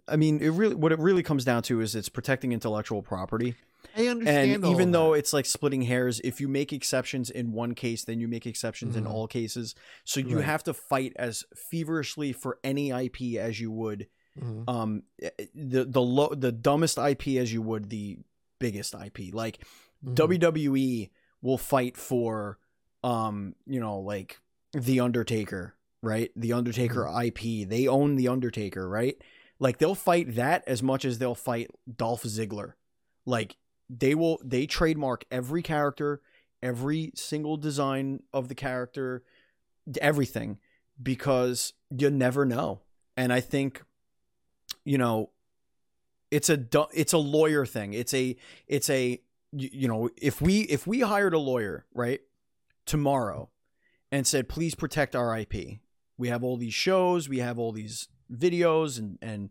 [SPEAKER 1] I mean, it really what it really comes down to is it's protecting intellectual property.
[SPEAKER 2] I understand.
[SPEAKER 1] and even though
[SPEAKER 2] that.
[SPEAKER 1] it's like splitting hairs if you make exceptions in one case then you make exceptions in
[SPEAKER 2] Mhm.
[SPEAKER 1] all cases so you
[SPEAKER 2] Right.
[SPEAKER 1] have to fight as feverishly for any ip as you would
[SPEAKER 2] Mhm.
[SPEAKER 1] um eh, the the low the dumbest ip as you would the biggest ip like
[SPEAKER 2] Mhm.
[SPEAKER 1] wwe will fight for um you know like the undertaker right? The undertaker ip they own the undertaker right? Like they'll fight that as much as they'll fight dolph ziggler. Like they will they trademark every character every single design of the character everything because you never know. And i think you know it's a it's a lawyer thing. It's a it's a you, know if we if we hired a lawyer right tomorrow and said please protect our ip we have all these shows we have all these videos and and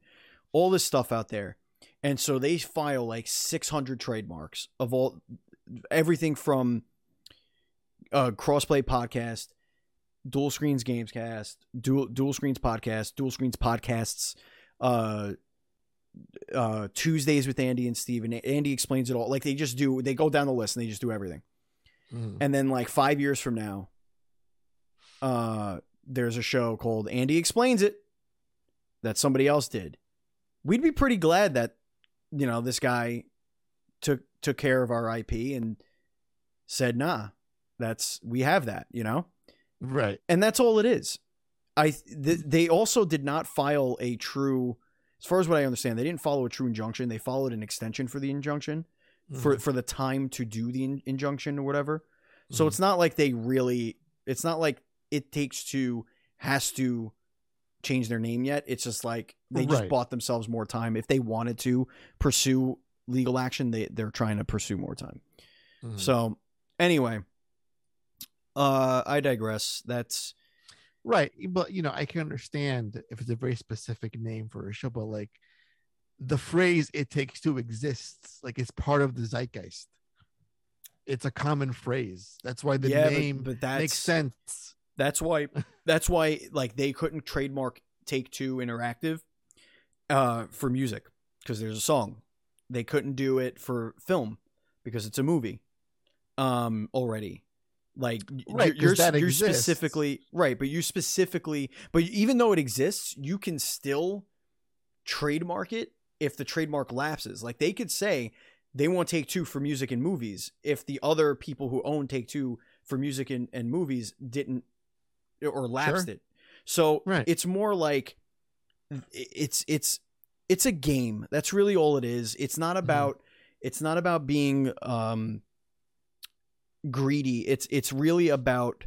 [SPEAKER 1] all this stuff out there. And so they file like 600 trademarks of all everything from uh crossplay podcast duel screens gamescast dual duel screens podcast duel screens podcasts uh uh tuesdays with andy and steve and andy explains it all. Like they just do they go down the list and they just do everything.
[SPEAKER 2] Mhm.
[SPEAKER 1] and then like five years from now uh there's a show called andy explains it that somebody else did. We'd be pretty glad that you know this guy took took care of our ip and said nah that's we have that you know?
[SPEAKER 2] Right.
[SPEAKER 1] and that's all it is i th- they also did not file a true as far as what i understand they didn't follow a true injunction they followed an extension for the injunction for
[SPEAKER 2] Mhm.
[SPEAKER 1] for the time to do the in- injunction or whatever so
[SPEAKER 2] Mhm.
[SPEAKER 1] it's not like they really it's not like it takes two has to change their name yet it's just like they just
[SPEAKER 2] Right.
[SPEAKER 1] bought themselves more time if they wanted to pursue legal action they they're trying to pursue more time
[SPEAKER 2] Mhm.
[SPEAKER 1] so anyway uh i digress that's
[SPEAKER 2] Right. But you know, I can understand if it's a very specific name for a show, but like the phrase it takes two exists, like it's part of the zeitgeist. It's a common phrase. That's why the
[SPEAKER 1] yeah but-
[SPEAKER 2] name
[SPEAKER 1] but, that's
[SPEAKER 2] makes sense.
[SPEAKER 1] That's why that's why like they couldn't trademark Take Two Interactive uh for music because there's a song. They couldn't do it for film because it's a movie um already. Like
[SPEAKER 2] Right,
[SPEAKER 1] you're you're
[SPEAKER 2] exists.
[SPEAKER 1] specifically right, but you specifically but even though it exists, you can still trademark it if the trademark lapses. Like they could say they want Take Two for music and movies if the other people who own Take Two for music and, and movies didn't or lapsed
[SPEAKER 2] Sure.
[SPEAKER 1] it. So
[SPEAKER 2] Right.
[SPEAKER 1] it's more like it's it's it's a game. That's really all it is. It's not
[SPEAKER 2] Mm-hmm.
[SPEAKER 1] about it's not about being um greedy. It's it's really about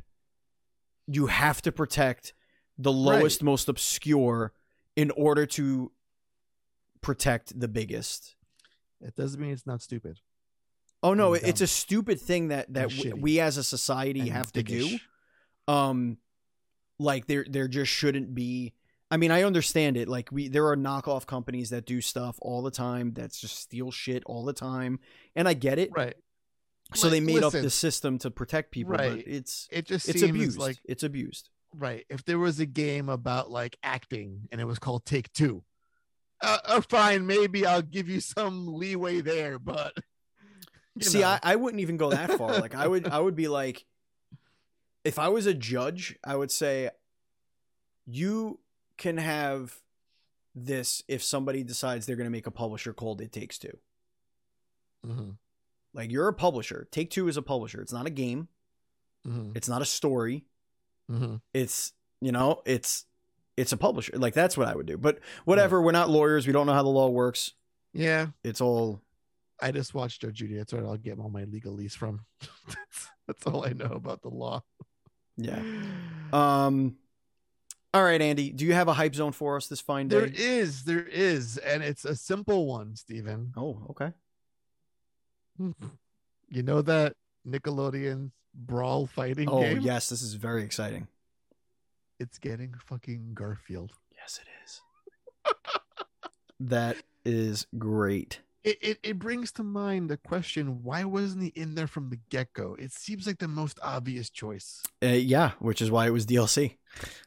[SPEAKER 1] you have to protect the lowest most obscure in order to protect the biggest.
[SPEAKER 2] It doesn't mean it's not stupid.
[SPEAKER 1] Oh no,
[SPEAKER 2] And
[SPEAKER 1] it's
[SPEAKER 2] dumb.
[SPEAKER 1] a stupid thing that that
[SPEAKER 2] And
[SPEAKER 1] w-
[SPEAKER 2] shitty.
[SPEAKER 1] we as a society
[SPEAKER 2] and
[SPEAKER 1] have to do. Um like there there just shouldn't be I mean, I understand it. Like we there are knockoff companies that do stuff all the time that's just steal shit all the time. And I get it.
[SPEAKER 2] Right.
[SPEAKER 1] So they made up
[SPEAKER 2] listen.
[SPEAKER 1] the system to protect people,
[SPEAKER 2] Right.
[SPEAKER 1] but it's
[SPEAKER 2] It just
[SPEAKER 1] it's
[SPEAKER 2] seems
[SPEAKER 1] abused.
[SPEAKER 2] like
[SPEAKER 1] it's abused.
[SPEAKER 2] right. If there was a game about like acting and it was called Take Two, uh, uh, fine, maybe I'll give you some leeway there. But
[SPEAKER 1] See. I, I wouldn't even go that far. Like I would I would be like if I was a judge, I would say you can have this if somebody decides they're going to make a publisher called It Takes Two.
[SPEAKER 2] Mhm,
[SPEAKER 1] Like you're a publisher. Take Two is a publisher. It's not a game.
[SPEAKER 2] mhm,
[SPEAKER 1] It's not a story.
[SPEAKER 2] mhm.
[SPEAKER 1] It's you know, it's it's a publisher. Like that's what I would do. But whatever, we're not lawyers. We don't know how the law works.
[SPEAKER 2] yeah.
[SPEAKER 1] It's all
[SPEAKER 2] I just watched Judge Judy. That's where I'll get all my legalese from. that's, that's all I know about the law.
[SPEAKER 1] yeah. Um all right, Andy, do you have a hype zone for us this fine day?
[SPEAKER 2] There is, there is, and it's a simple one, Steven.
[SPEAKER 1] Oh, okay.
[SPEAKER 2] You know that Nickelodeon brawl fighting
[SPEAKER 1] Oh,
[SPEAKER 2] game?
[SPEAKER 1] yes, this is very exciting.
[SPEAKER 2] It's getting fucking Garfield.
[SPEAKER 1] Yes, it is. that is great.
[SPEAKER 2] It, it it brings to mind the question: Why wasn't he in there from the get go? It seems like the most obvious choice.
[SPEAKER 1] Uh, yeah, which is why it was DLC.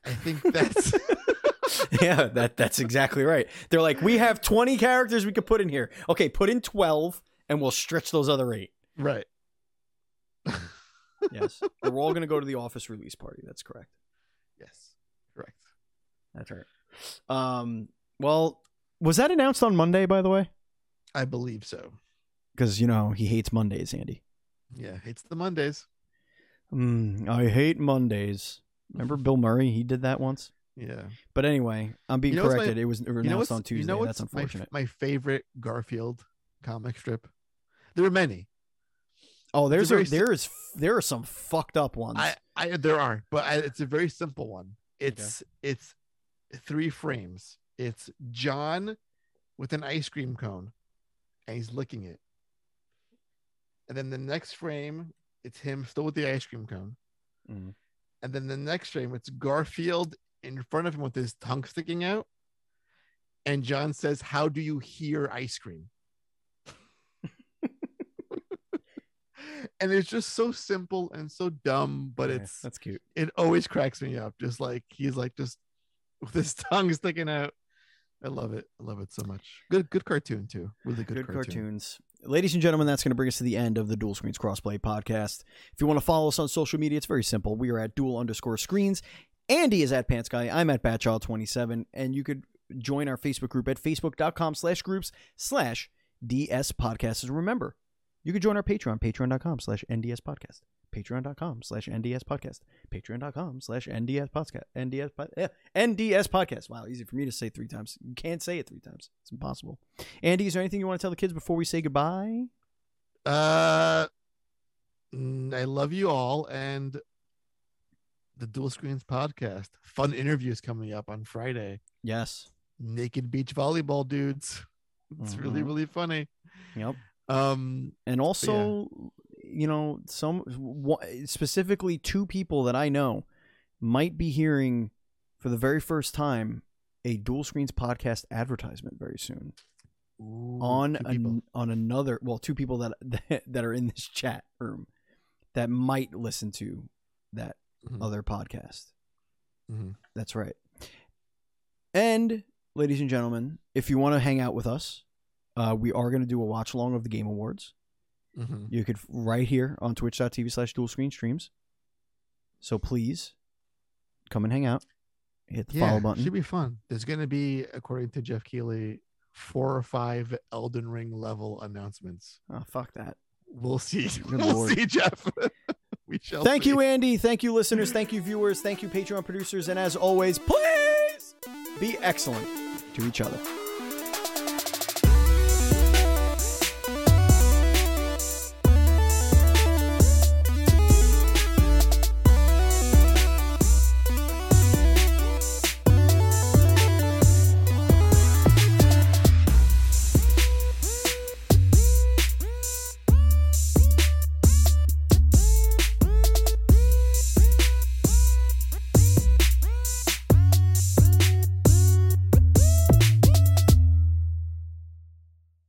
[SPEAKER 2] I think that's
[SPEAKER 1] yeah, that that's exactly right. They're like, we have 20 characters we could put in here. Okay, put in 12 and we'll stretch those other eight.
[SPEAKER 2] right.
[SPEAKER 1] Yes. And we're all going to go to the office release party. That's correct.
[SPEAKER 2] Yes, correct.
[SPEAKER 1] That's right. Um, well, was that announced on Monday, by the way?
[SPEAKER 2] I believe so.
[SPEAKER 1] Because, you know, he hates Mondays, Andy.
[SPEAKER 2] Yeah, it's the Mondays.
[SPEAKER 1] Mm, I hate Mondays. Remember Bill Murray? He did that once.
[SPEAKER 2] Yeah.
[SPEAKER 1] But anyway, I'm being
[SPEAKER 2] You know what's my-
[SPEAKER 1] corrected. it was announced
[SPEAKER 2] you know
[SPEAKER 1] on Tuesday.
[SPEAKER 2] You know
[SPEAKER 1] That's
[SPEAKER 2] what's my,
[SPEAKER 1] unfortunate.
[SPEAKER 2] my favorite Garfield comic strip? There are many.
[SPEAKER 1] oh, there's a, there is there are some fucked up ones.
[SPEAKER 2] I, I there are, but I, it's a very simple one. It's it's three frames. It's Jon with an ice cream cone, and he's licking it. And then the next frame, it's him still with the ice cream cone.
[SPEAKER 1] Mhm.
[SPEAKER 2] And then the next frame, it's Garfield in front of him with his tongue sticking out. and Jon says, "How do you hear ice cream?" And it's just so simple and so dumb, but
[SPEAKER 1] Yeah,
[SPEAKER 2] it's
[SPEAKER 1] that's cute.
[SPEAKER 2] it always cracks me up. Just like he's like just with his tongue sticking out. I love it. I love it so much. Good, good cartoon too. Really good,
[SPEAKER 1] Good,
[SPEAKER 2] cartoon.
[SPEAKER 1] cartoons. Ladies and gentlemen, that's going to bring us to the end of the Duel Screens Crossplay podcast. If you want to follow us on social media, it's very simple. We are at duel underscore screens. Andy is at Pants Guy. I'm at Batchild27. And you could join our Facebook group at facebook.com slash groups slash DS podcast. And remember, you could join our Patreon, patreon.com slash NDS podcast. Patreon.com slash NDS podcast. Patreon.com slash NDS podcast. NDS, po- eh, NDS podcast. Wow, easy for me to say three times. You can't say it three times. It's impossible. Andy, is there anything you want to tell the kids before we say goodbye?
[SPEAKER 2] Uh, mm, I love you all, and the Duel Screens podcast. Fun interviews coming up on Friday.
[SPEAKER 1] Yes.
[SPEAKER 2] Naked beach volleyball dudes. It's really
[SPEAKER 1] Mhm.
[SPEAKER 2] really funny.
[SPEAKER 1] Yep.
[SPEAKER 2] Um,
[SPEAKER 1] And also, you know, some specifically two people that I know might be hearing for the very first time a duel screens podcast advertisement very soon
[SPEAKER 2] ooh,
[SPEAKER 1] on an, on another well two people that that are in this chat room that might listen to that
[SPEAKER 2] Mhm.
[SPEAKER 1] other podcast.
[SPEAKER 2] Mhm.
[SPEAKER 1] That's right. And ladies and gentlemen, if you want to hang out with us, uh, we are going to do a watch along of the Game Awards.
[SPEAKER 2] Mhm.
[SPEAKER 1] You could right here on twitch.tv slash duel screen streams. So please come and hang out. Hit the
[SPEAKER 2] yeah,
[SPEAKER 1] follow button.
[SPEAKER 2] It should be fun. There's going to be, according to Geoff Keighley, four or five Elden Ring level announcements.
[SPEAKER 1] oh, fuck that.
[SPEAKER 2] We'll see.
[SPEAKER 1] Good
[SPEAKER 2] we'll
[SPEAKER 1] Lord.
[SPEAKER 2] see, Jeff. we shall.
[SPEAKER 1] Thank
[SPEAKER 2] see.
[SPEAKER 1] you, Andy. Thank you, listeners. Thank you, viewers. Thank you, Patreon producers. And as always, please be excellent to each other.